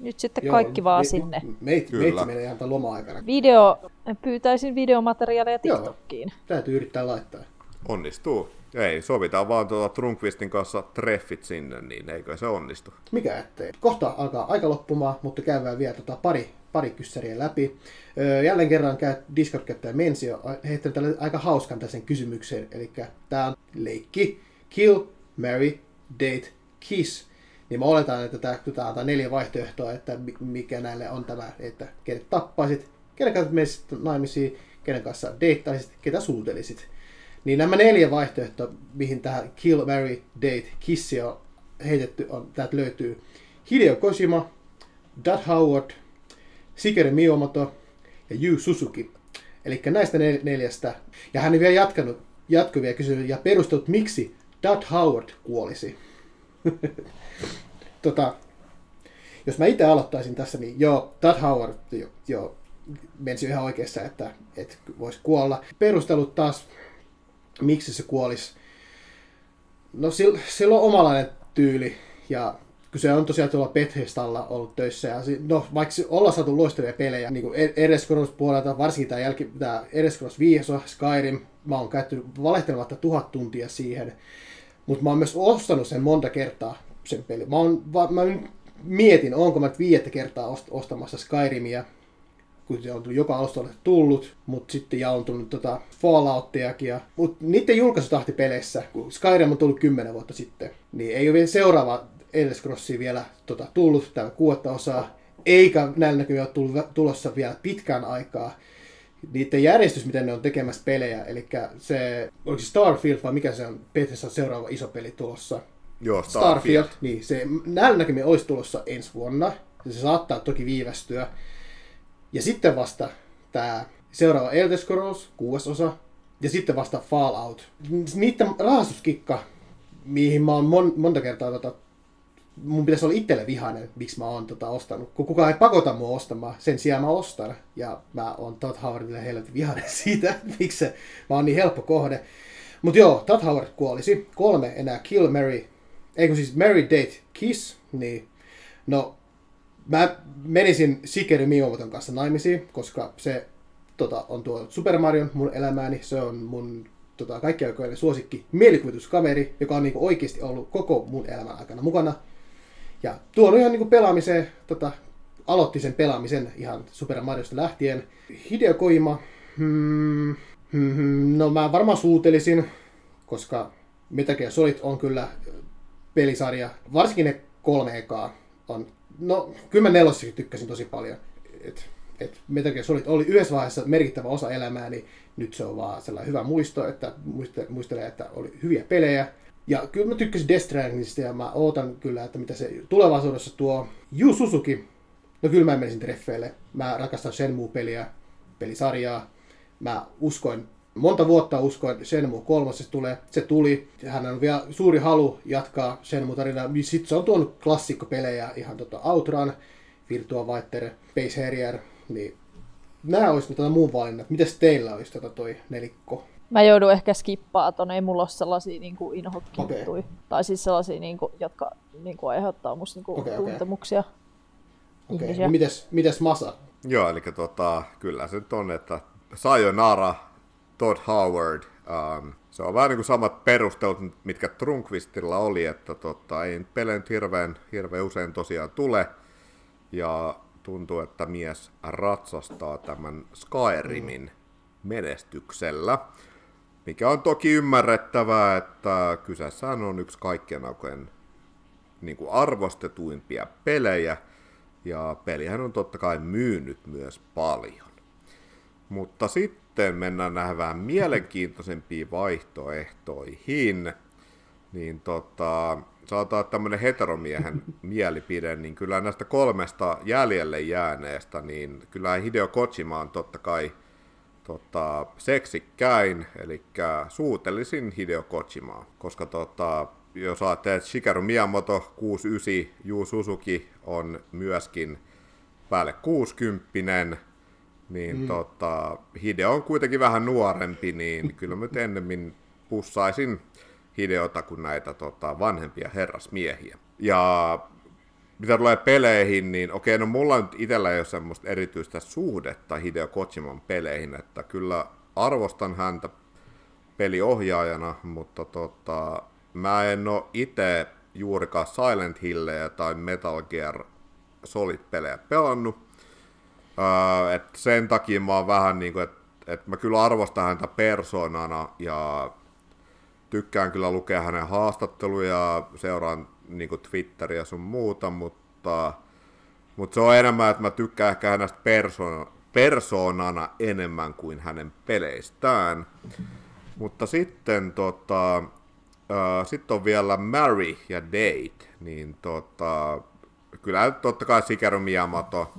Nyt sitten Joo, kaikki vaan me, sinne. Meitä meitä menee ihan tämän loma-aikana. Video, pyytäisin videomateriaalia TikTokkiin. Joo, täytyy yrittää laittaa. Onnistuu. Ei, sovitaan vaan tuota Trunkvistin kanssa treffit sinne, niin eikö se onnistu? Mikä ettei. Kohta alkaa aika loppumaan, mutta käydään vielä tota pari, pari kyssäriä läpi. Öö, jälleen kerran käy Discord-käyttäjä Mensio heittänyt tälle aika hauskan tässä kysymyksen. Eli tämä on leikki, kill, marry, date, kiss. Niin mä oletan, että tämä, tämä antaa neljä vaihtoehtoa, että mikä näille on tämä, että kenet tappaisit, kenen kanssa menisit naimisiin, kenen kanssa deittaisit, ketä suutelisit. Niin nämä neljä vaihtoehtoa, mihin tähän Kill, Mary, Date, Kissi on heitetty, on, täältä löytyy Hideo Kojima, Dad Howard, Shigeru Miyamoto ja Yu Suzuki. Eli näistä nel- neljästä. Ja hän on vielä jatkanut jatkuvia kysymyksiä ja perustellut, miksi Dad Howard kuolisi. (laughs) tota, jos mä itse aloittaisin tässä, niin joo, Dad Howard, joo, joo menisi ihan oikeassa, että, että voisi kuolla. Perustelut taas miksi se kuolisi. No sillä, on omalainen tyyli ja kun se on tosiaan tuolla Bethesdalla ollut töissä. Ja no, vaikka ollaan saatu loistavia pelejä, niin kuin Erescross puolelta, varsinkin tämä, jälki, tämä Erescross 5, Skyrim, mä oon käyttänyt valehtelematta tuhat tuntia siihen. Mutta mä oon myös ostanut sen monta kertaa, sen peli. Mä, oon, mä mietin, onko mä viidettä kertaa ostamassa Skyrimia, kun se on tullut joka alustalle tullut, mutta sitten ja on tullut tota Fallouttiakin. Mutta niiden julkaisutahti peleissä, kun Skyrim on tullut 10 vuotta sitten, niin ei ole vielä seuraava Elder vielä tota, tullut, tämä kuutta osaa, eikä näillä näkyy ole tullut, tulossa vielä pitkään aikaa. Niiden järjestys, miten ne on tekemässä pelejä, eli se, onko se Starfield vai mikä se on, Bethesda seuraava iso peli tulossa? Joo, Starfield. Starfield niin, se näillä näkymin olisi tulossa ensi vuonna. Se saattaa toki viivästyä, ja sitten vasta tämä seuraava Elder Scrolls, kuudes osa, ja sitten vasta Fallout. Niiden rahastuskikka, mihin mä oon mon, monta kertaa tota, mun pitäisi olla itselle vihainen, miksi mä oon tota ostanut. Kun kukaan ei pakota mua ostamaan, sen sijaan mä ostan. Ja mä oon Todd Howardille helvetin vihainen (laughs) siitä, miksi mä oon niin helppo kohde. Mutta joo, Todd Howard kuolisi. Kolme enää Kill Mary, eikö siis Mary Date Kiss, niin no mä menisin Shigeru Miyamoton kanssa naimisiin, koska se tota, on tuo Super Mario mun elämääni. Se on mun tota, kaikki aikojen suosikki mielikuvituskaveri, joka on niinku oikeasti ollut koko mun elämän aikana mukana. Ja tuonut ihan niinku pelaamiseen, tota, aloitti sen pelaamisen ihan Super Mariosta lähtien. Hideo Kojima, hmm, hmm, hmm, no mä varmaan suutelisin, koska Metal Gear Solid on kyllä pelisarja, varsinkin ne kolme ekaa on no, kyllä mä nelossakin tykkäsin tosi paljon. Et, et Metal Gear Solid oli yhdessä vaiheessa merkittävä osa elämää, niin nyt se on vaan sellainen hyvä muisto, että muistelee, että oli hyviä pelejä. Ja kyllä mä tykkäsin Death Strandingista ja mä ootan kyllä, että mitä se tulevaisuudessa tuo. Yu Suzuki, no kyllä mä menisin treffeille. Mä rakastan Shenmue-peliä, pelisarjaa. Mä uskoin monta vuotta uskoin, että Shenmue 3 tulee. Se tuli. Hän on vielä suuri halu jatkaa Shenmue-tarinaa. Sitten se on tuonut klassikkopelejä, ihan tota Outrun, Virtua Fighter, Space Harrier. Niin nämä olisi tota muun valinnat. Mites teillä olisi tota toi nelikko? Mä joudun ehkä skippaa ton, ei mulla ole sellaisia niin kuin okay. Tai siis sellaisia, niin kuin, jotka niin kuin aiheuttaa musta niin kuin, okay, tuntemuksia. Okei, okay. no mites, mites Masa? Joo, eli tota, kyllä se nyt on, että Sayonara Todd Howard. Um, se on vähän niin kuin samat perustelut, mitkä Trunkvistilla oli, että tota, ei pelejä hirveän, hirveän usein tosiaan tule. Ja tuntuu, että mies ratsastaa tämän Skyrimin menestyksellä. Mikä on toki ymmärrettävää, että kyseessähän on yksi kaikkien aikojen niin kuin arvostetuimpia pelejä, ja pelihän on totta kai myynyt myös paljon. Mutta sitten mennään näihin vähän mielenkiintoisempiin vaihtoehtoihin. Niin tota, sanotaan, tämmöinen heteromiehen (laughs) mielipide, niin kyllä näistä kolmesta jäljelle jääneestä, niin kyllä Hideo Kojima on totta kai tota, seksikkäin, eli suutelisin Hideo Kojimaa, koska tota, jos ajattelee, että Shigeru Miyamoto 69, Yu Suzuki on myöskin päälle 60 niin mm. tota, Hideo on kuitenkin vähän nuorempi, niin (laughs) kyllä mä ennemmin pussaisin Hideota kuin näitä tota, vanhempia herrasmiehiä. Ja mitä tulee peleihin, niin okei, no mulla nyt itsellä ei ole semmoista erityistä suhdetta Hideo Kojiman peleihin, että kyllä arvostan häntä peliohjaajana, mutta tota, mä en ole itse juurikaan Silent Hillejä tai Metal Gear Solid-pelejä pelannut. Öö, et sen takia mä oon vähän niin kuin, että et mä kyllä arvostan häntä persoonana ja tykkään kyllä lukea hänen haastatteluja, seuraan niin kuin Twitteriä sun muuta, mutta, mutta se on enemmän, että mä tykkään ehkä hänestä persoona, persoonana enemmän kuin hänen peleistään. Mutta sitten tota, Uh, Sitten on vielä Mary ja Date, niin tota, kyllä totta kai Sikeru Miyamoto,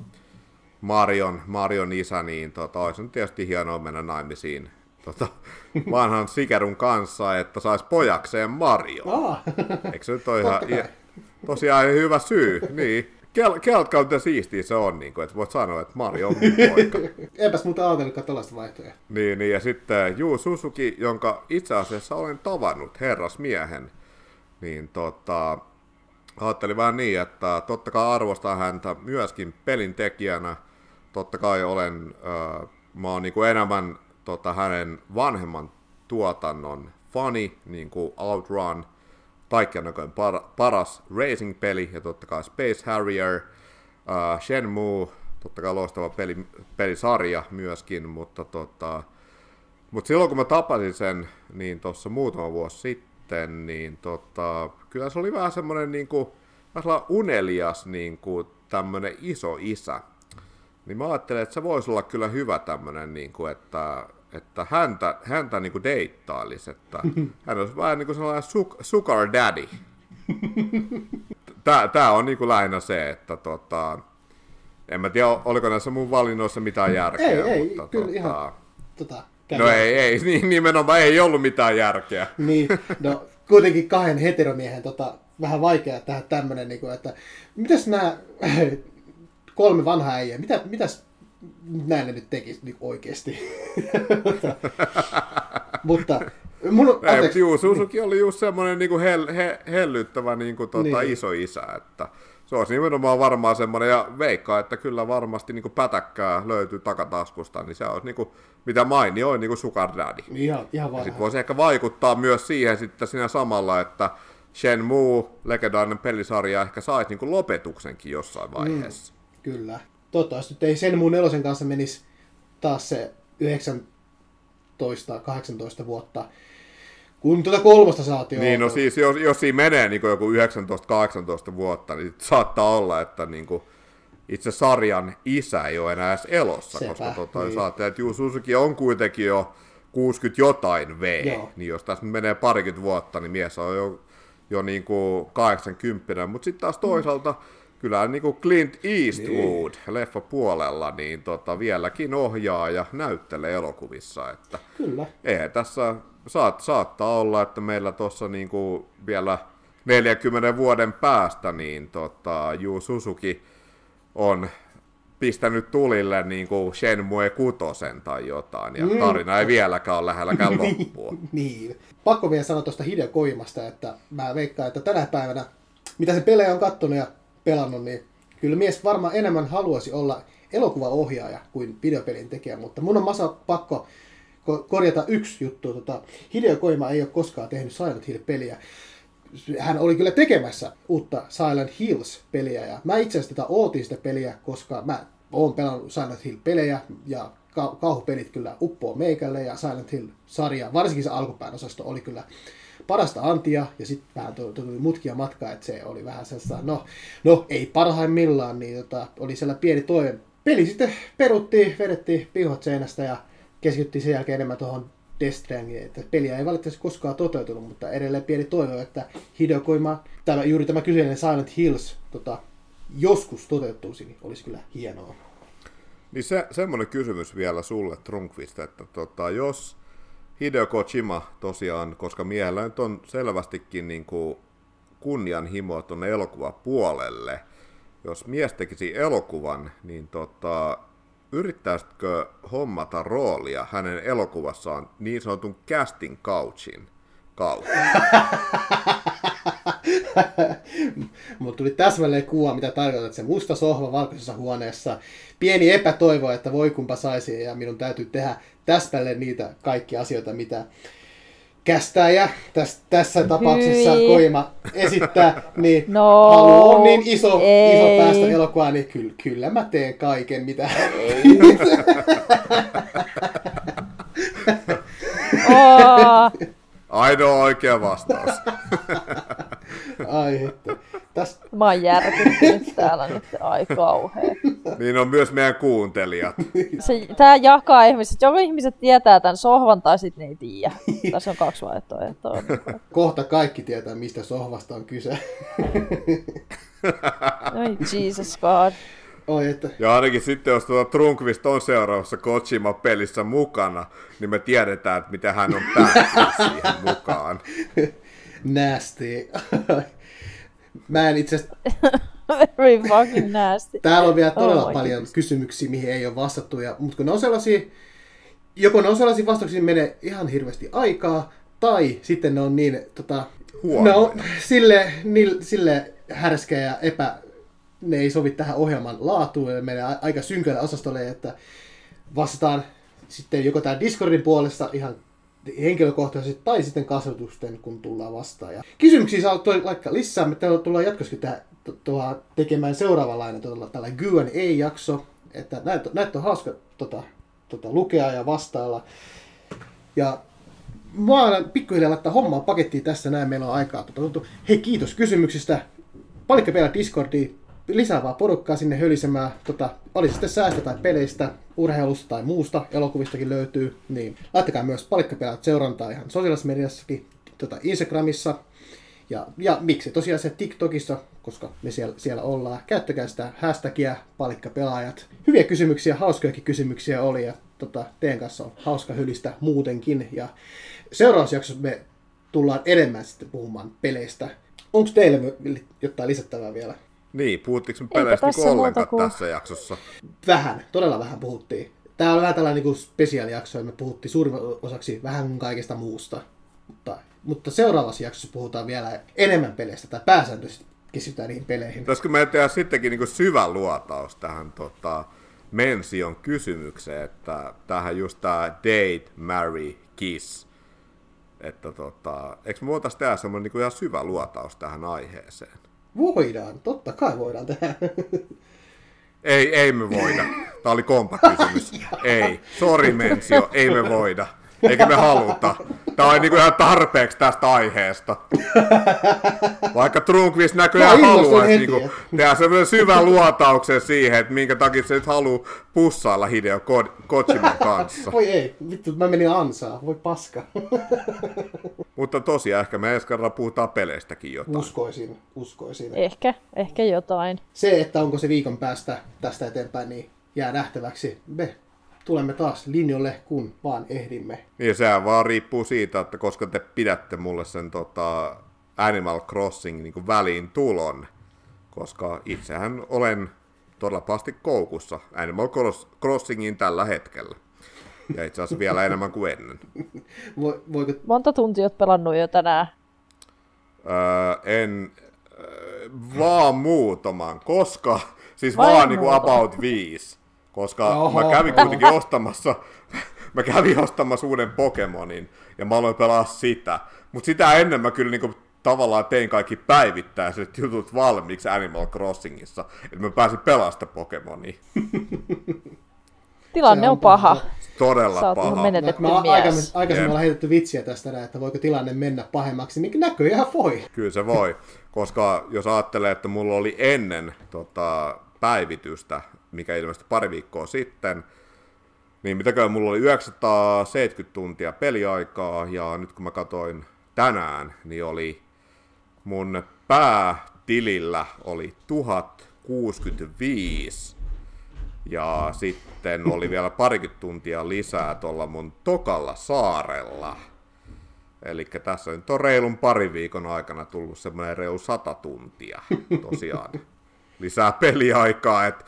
Marion, Marion isä, niin tota, olisi nyt tietysti hienoa mennä naimisiin tota, (laughs) vanhan Sikerun kanssa, että saisi pojakseen Mario. Ah. Eikö se nyt ole ihan, tosiaan hyvä syy? Niin. Kelt kautta siistiä se on, niin kuin, että voit sanoa, että Mario on poika. (laughs) Enpäs muuta ajatellutkaan tällaista vaihtoehtoa. Niin, niin, ja sitten Juu Susuki, jonka itse asiassa olen tavannut herrasmiehen, niin tota, ajattelin vähän niin, että totta kai arvostan häntä myöskin pelin tekijänä. Totta kai olen, äh, mä oon niin kuin enemmän tota, hänen vanhemman tuotannon fani, niin kuin Outrun, kaikkien näköinen par- paras racing-peli, ja totta kai Space Harrier, uh, Shenmue, totta kai loistava peli, pelisarja myöskin, mutta tota, mutta silloin kun mä tapasin sen, niin tuossa muutama vuosi sitten, niin tota, kyllä se oli vähän semmoinen niinku, vähän unelias niinku, tämmönen iso isä. Niin mä ajattelin, että se voisi olla kyllä hyvä tämmönen, niinku, että että häntä, häntä niin kuin deittailisi, että (laughs) hän olisi vähän niin kuin sellainen sugar daddy. Tää, tää on niin kuin lähinnä se, että tota, en mä tiedä, oliko näissä mun valinnoissa mitään järkeä. Ei, mutta, ei, kyllä tota, ihan tota, No ei, ei, (laughs) niin, nimenomaan ei ollut mitään järkeä. Niin, no kuitenkin kahden heteromiehen tota, vähän vaikea tehdä tämmönen, niin kuin, että mitäs nämä kolme vanhaa äijää, mitä, mitäs näin ne nyt tekisi niin oikeasti. (laughs) mutta mun, Ei, mutta juu, Susuki oli just semmoinen niin kuin hel, he, hellyttävä niin kuin, tota, niin. iso isä, että se olisi nimenomaan varmaan semmoinen, ja veikkaa, että kyllä varmasti niin kuin pätäkkää löytyy takataskusta, niin se olisi niin kuin, mitä mainioin, niin kuin Sugar Daddy. Ihan, ihan ja sitten voisi ehkä vaikuttaa myös siihen sitten siinä samalla, että Shenmue, legendaarinen pelisarja, ehkä saisi niin kuin lopetuksenkin jossain vaiheessa. Mm, kyllä toivottavasti nyt ei sen mun nelosen kanssa menisi taas se 19-18 vuotta, kun tuota kolmosta saatiin Niin, no siis jos, jos siinä menee niin joku 19-18 vuotta, niin saattaa olla, että niin kuin itse sarjan isä ei ole enää edes elossa, Sepä, koska tota, niin. saattaa, että Juu Suzuki on kuitenkin jo 60 jotain V, Joo. niin jos tässä menee parikymmentä vuotta, niin mies on jo, jo niin kuin 80, mutta sitten taas toisaalta mm kyllä niin kuin Clint Eastwood niin. leffa puolella niin tota, vieläkin ohjaa ja näyttelee elokuvissa. Että kyllä. Eihän tässä saat, saattaa olla, että meillä tuossa niin kuin vielä 40 vuoden päästä niin tota, Yu Suzuki on pistänyt tulille niin kuin Shenmue kutosen tai jotain, ja mm. tarina ei vieläkään ole lähelläkään (laughs) niin, loppua. niin. Pakko vielä sanoa tuosta Hideo Koimasta, että mä veikkaan, että tänä päivänä, mitä se pelejä on kattonut ja pelannut, niin kyllä mies varmaan enemmän haluaisi olla elokuvaohjaaja kuin videopelin tekijä, mutta mun on masa pakko korjata yksi juttu. Tota, Hideo Koima ei ole koskaan tehnyt Silent Hill-peliä. hän oli kyllä tekemässä uutta Silent Hills-peliä, ja mä itse asiassa tätä ootin sitä peliä, koska mä oon pelannut Silent Hill-pelejä, ja kauhupelit kyllä uppoo meikälle, ja Silent Hill-sarja, varsinkin se alkupään osasto, oli kyllä parasta antia, ja sitten vähän tuli mutkia matkaa, että se oli vähän sellaista, no, no ei parhaimmillaan, niin tota, oli siellä pieni toive. Peli sitten peruttiin, vedettiin pihot seinästä ja keskityttiin sen jälkeen enemmän tuohon Death että peliä ei valitettavasti koskaan toteutunut, mutta edelleen pieni toive, että Hideo Koima, tämä, juuri tämä kyseinen Silent Hills tota, joskus toteutuisi, niin olisi kyllä hienoa. Niin se, semmoinen kysymys vielä sulle, Trunkvist, että tota, jos Hideo Kojima tosiaan, koska miehellä nyt on selvästikin niin kuin kunnianhimoa tuonne elokuvapuolelle, jos mies tekisi elokuvan, niin tota, yrittäisitkö hommata roolia hänen elokuvassaan niin sanotun casting couchin kautta? (laughs) (laughs) Mutta tuli täsmälleen kuva, mitä tarkoitat. Se musta sohva valkoisessa huoneessa. Pieni epätoivo, että voi kumpa saisi ja minun täytyy tehdä täsmälleen niitä kaikki asioita, mitä kästäjä tässä, tässä tapauksessa Hyi. Koima esittää, (laughs) niin no, halu on niin iso, iso päästä elokuvaan, niin kyllä, kyllä mä teen kaiken, mitä... (laughs) Ainoa oikea vastaus. Ai että. Täs... Mä oon järkyttynyt täällä nyt, ai kauhea. Niin on myös meidän kuuntelijat. Se, tää jakaa ihmiset. Joko ihmiset tietää tämän sohvan tai sitten ne ei tiedä. Tässä on kaksi vaihtoehtoa. Kohta kaikki tietää, mistä sohvasta on kyse. Oi Jesus God. Oi, että... Ja ainakin sitten, jos tuota Trunkvist on seuraavassa Kojima-pelissä mukana, niin me tiedetään, että mitä hän on päättänyt siihen mukaan. (laughs) Nasty. (laughs) Mä en itse asiassa... (laughs) Very fucking nasty. Täällä on vielä todella oh paljon goodness. kysymyksiä, mihin ei ole vastattu. Ja, mutta kun ne on sellaisia, joko ne on sellaisia vastauksia, menee ihan hirveästi aikaa, tai sitten ne on niin, tota, ne on sille, niin, sille härskä ja epä, ne ei sovi tähän ohjelman laatuun ja menee aika synkälle osastolle, että vastataan sitten joko tämä Discordin puolesta ihan henkilökohtaisesti tai sitten kasvatusten, kun tullaan vastaan. Ja kysymyksiä saa laittaa lisää. Me tullaan jatkossakin tähän tuohon tekemään seuraavanlainen tuolla, tällä Q&A-jakso, että näitä, näitä on hauska tota, tota, lukea ja vastailla. Ja mä alan pikkuhiljaa laittaa hommaa pakettiin tässä näin, meillä on aikaa. Tota, hei kiitos kysymyksistä. Palikka vielä Discordiin, lisää vaan porukkaa sinne hölisemään. Tota, oli sitten säästä tai peleistä, urheilusta tai muusta, elokuvistakin löytyy. Niin laittakaa myös palikkapelät seurantaa ihan sosiaalisessa mediassakin, tota Instagramissa. Ja, ja miksi tosiaan se TikTokissa, koska me siellä, siellä ollaan. Käyttäkää sitä hashtagia palikkapelaajat. Hyviä kysymyksiä, hauskojakin kysymyksiä oli ja tota, teidän kanssa on hauska hylistä muutenkin. Ja seuraavassa jaksossa me tullaan enemmän sitten puhumaan peleistä. Onko teille jotain lisättävää vielä? Niin, puhuttiinko me peleistä niin ollenkaan kuin... tässä jaksossa? Vähän, todella vähän puhuttiin. Tämä on vähän tällainen niin spesiaalijakso, ja me puhuttiin suurin osaksi vähän kaikesta muusta. Mutta, mutta seuraavassa jaksossa puhutaan vielä enemmän peleistä, tai pääsääntöisesti keskitytään niihin peleihin. Pitäisikö me tehdä sittenkin niin syvä luotaus tähän tota, Mension kysymykseen, että tähän just tämä date, marry, kiss. Että tota, eikö me voitaisiin tehdä semmoinen niin ihan syvä luotaus tähän aiheeseen? Voidaan, totta kai voidaan tehdä. Ei, ei me voida. Tämä oli kompakysymys. (laughs) ei. Sori Mensio, ei me voida. Eikä me haluta. Tämä on niinku ihan tarpeeksi tästä aiheesta. Vaikka Trunkvist näköjään haluaisi niinku tehdä sellaisen syvän luotauksen siihen, että minkä takia se nyt haluaa pussailla Hideo Kojiman kanssa. Voi ei, vittu, mä menin ansaa. Voi paska. Mutta tosiaan ehkä me ensi kerralla puhutaan peleistäkin jotain. Uskoisin, uskoisin. Ehkä, ehkä jotain. Se, että onko se viikon päästä tästä eteenpäin, niin jää nähtäväksi. Me tulemme taas linjoille, kun vaan ehdimme. Niin, sehän vaan riippuu siitä, että koska te pidätte mulle sen tota, Animal Crossing niin väliin tulon, koska itsehän olen todella pahasti koukussa Animal Crossingin tällä hetkellä. Ja itse asiassa vielä enemmän kuin ennen. voiko... Monta tuntia olet pelannut jo tänään? Öö, en, öö, vaan muutaman, koska, siis Vai vaan niin kuin about viisi koska Oho. mä kävin kuitenkin ostamassa, (laughs) mä kävin ostamassa uuden Pokemonin, ja mä aloin pelaa sitä. Mutta sitä ennen mä kyllä niinku tavallaan tein kaikki päivittäiset jutut valmiiksi Animal Crossingissa, että mä pääsin pelasta Pokemonia. (laughs) Tilanne on, on paha. paha. Todella Sä paha. menetetty Me mies. aikaisemmin, aikaisemmin ollaan heitetty vitsiä tästä, että voiko tilanne mennä pahemmaksi, niin näköjään voi. Kyllä se voi, koska jos ajattelee, että mulla oli ennen tota, päivitystä, mikä ilmestyi pari viikkoa sitten, niin mitäkään mulla oli 970 tuntia peliaikaa, ja nyt kun mä katsoin tänään, niin oli mun päätilillä oli 1065, ja sitten oli vielä parikymmentä tuntia lisää tuolla mun tokalla saarella. Eli tässä nyt on reilun parin viikon aikana tullut semmoinen reilu sata tuntia tosiaan lisää peliaikaa, että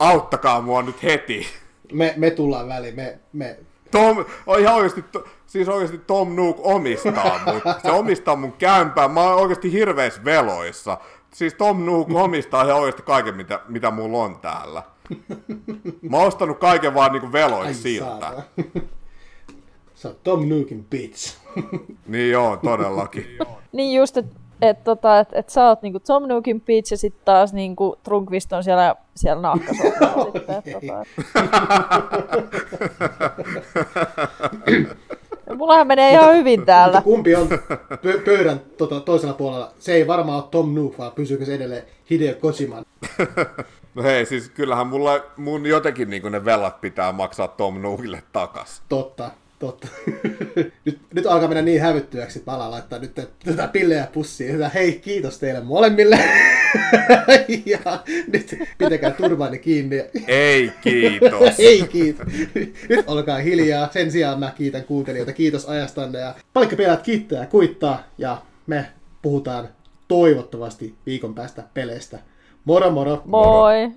auttakaa mua nyt heti. Me, me tullaan väliin, me, me Tom, on ihan oikeasti, to- siis oikeasti Tom Nook omistaa mut. Se omistaa mun kämpää. Mä oon oikeasti hirveis veloissa. Siis Tom Nook omistaa ihan oikeasti kaiken, mitä, mitä mulla on täällä. Mä oon ostanut kaiken vaan niinku veloiksi siltä. Sä oot Tom Nookin bitch. Niin joo, todellakin. Niin just, että et, tota, et, et sä oot niinku Tom Nookin Peach ja sitten taas niinku Trunkvist on siellä, siellä nahkasohvalla sitten. Et, tota, et. Mullahan menee ihan hyvin täällä. Kumpi on pö- pöydän tota, toisella puolella? Se ei varmaan ole Tom Nook, vaan pysyykö se edelleen Hideo Kojiman. (laughs) No hei, siis kyllähän mulla, mun jotenkin niin ne velat pitää maksaa Tom Nookille takas. Totta, totta. (laughs) nyt, nyt alkaa mennä niin hävyttyäksi, että mä alan laittaa nyt tätä pillejä pussiin. Hyvä, hei, kiitos teille molemmille. (laughs) ja nyt pitäkää turvaani kiinni. Ei kiitos. (laughs) Ei kiitos. Nyt olkaa hiljaa. Sen sijaan mä kiitän kuuntelijoita. Kiitos ajastanne. Ja palikkapelaat kiittää ja kuittaa. Ja me puhutaan toivottavasti viikon päästä peleistä. Moro moro! Moi!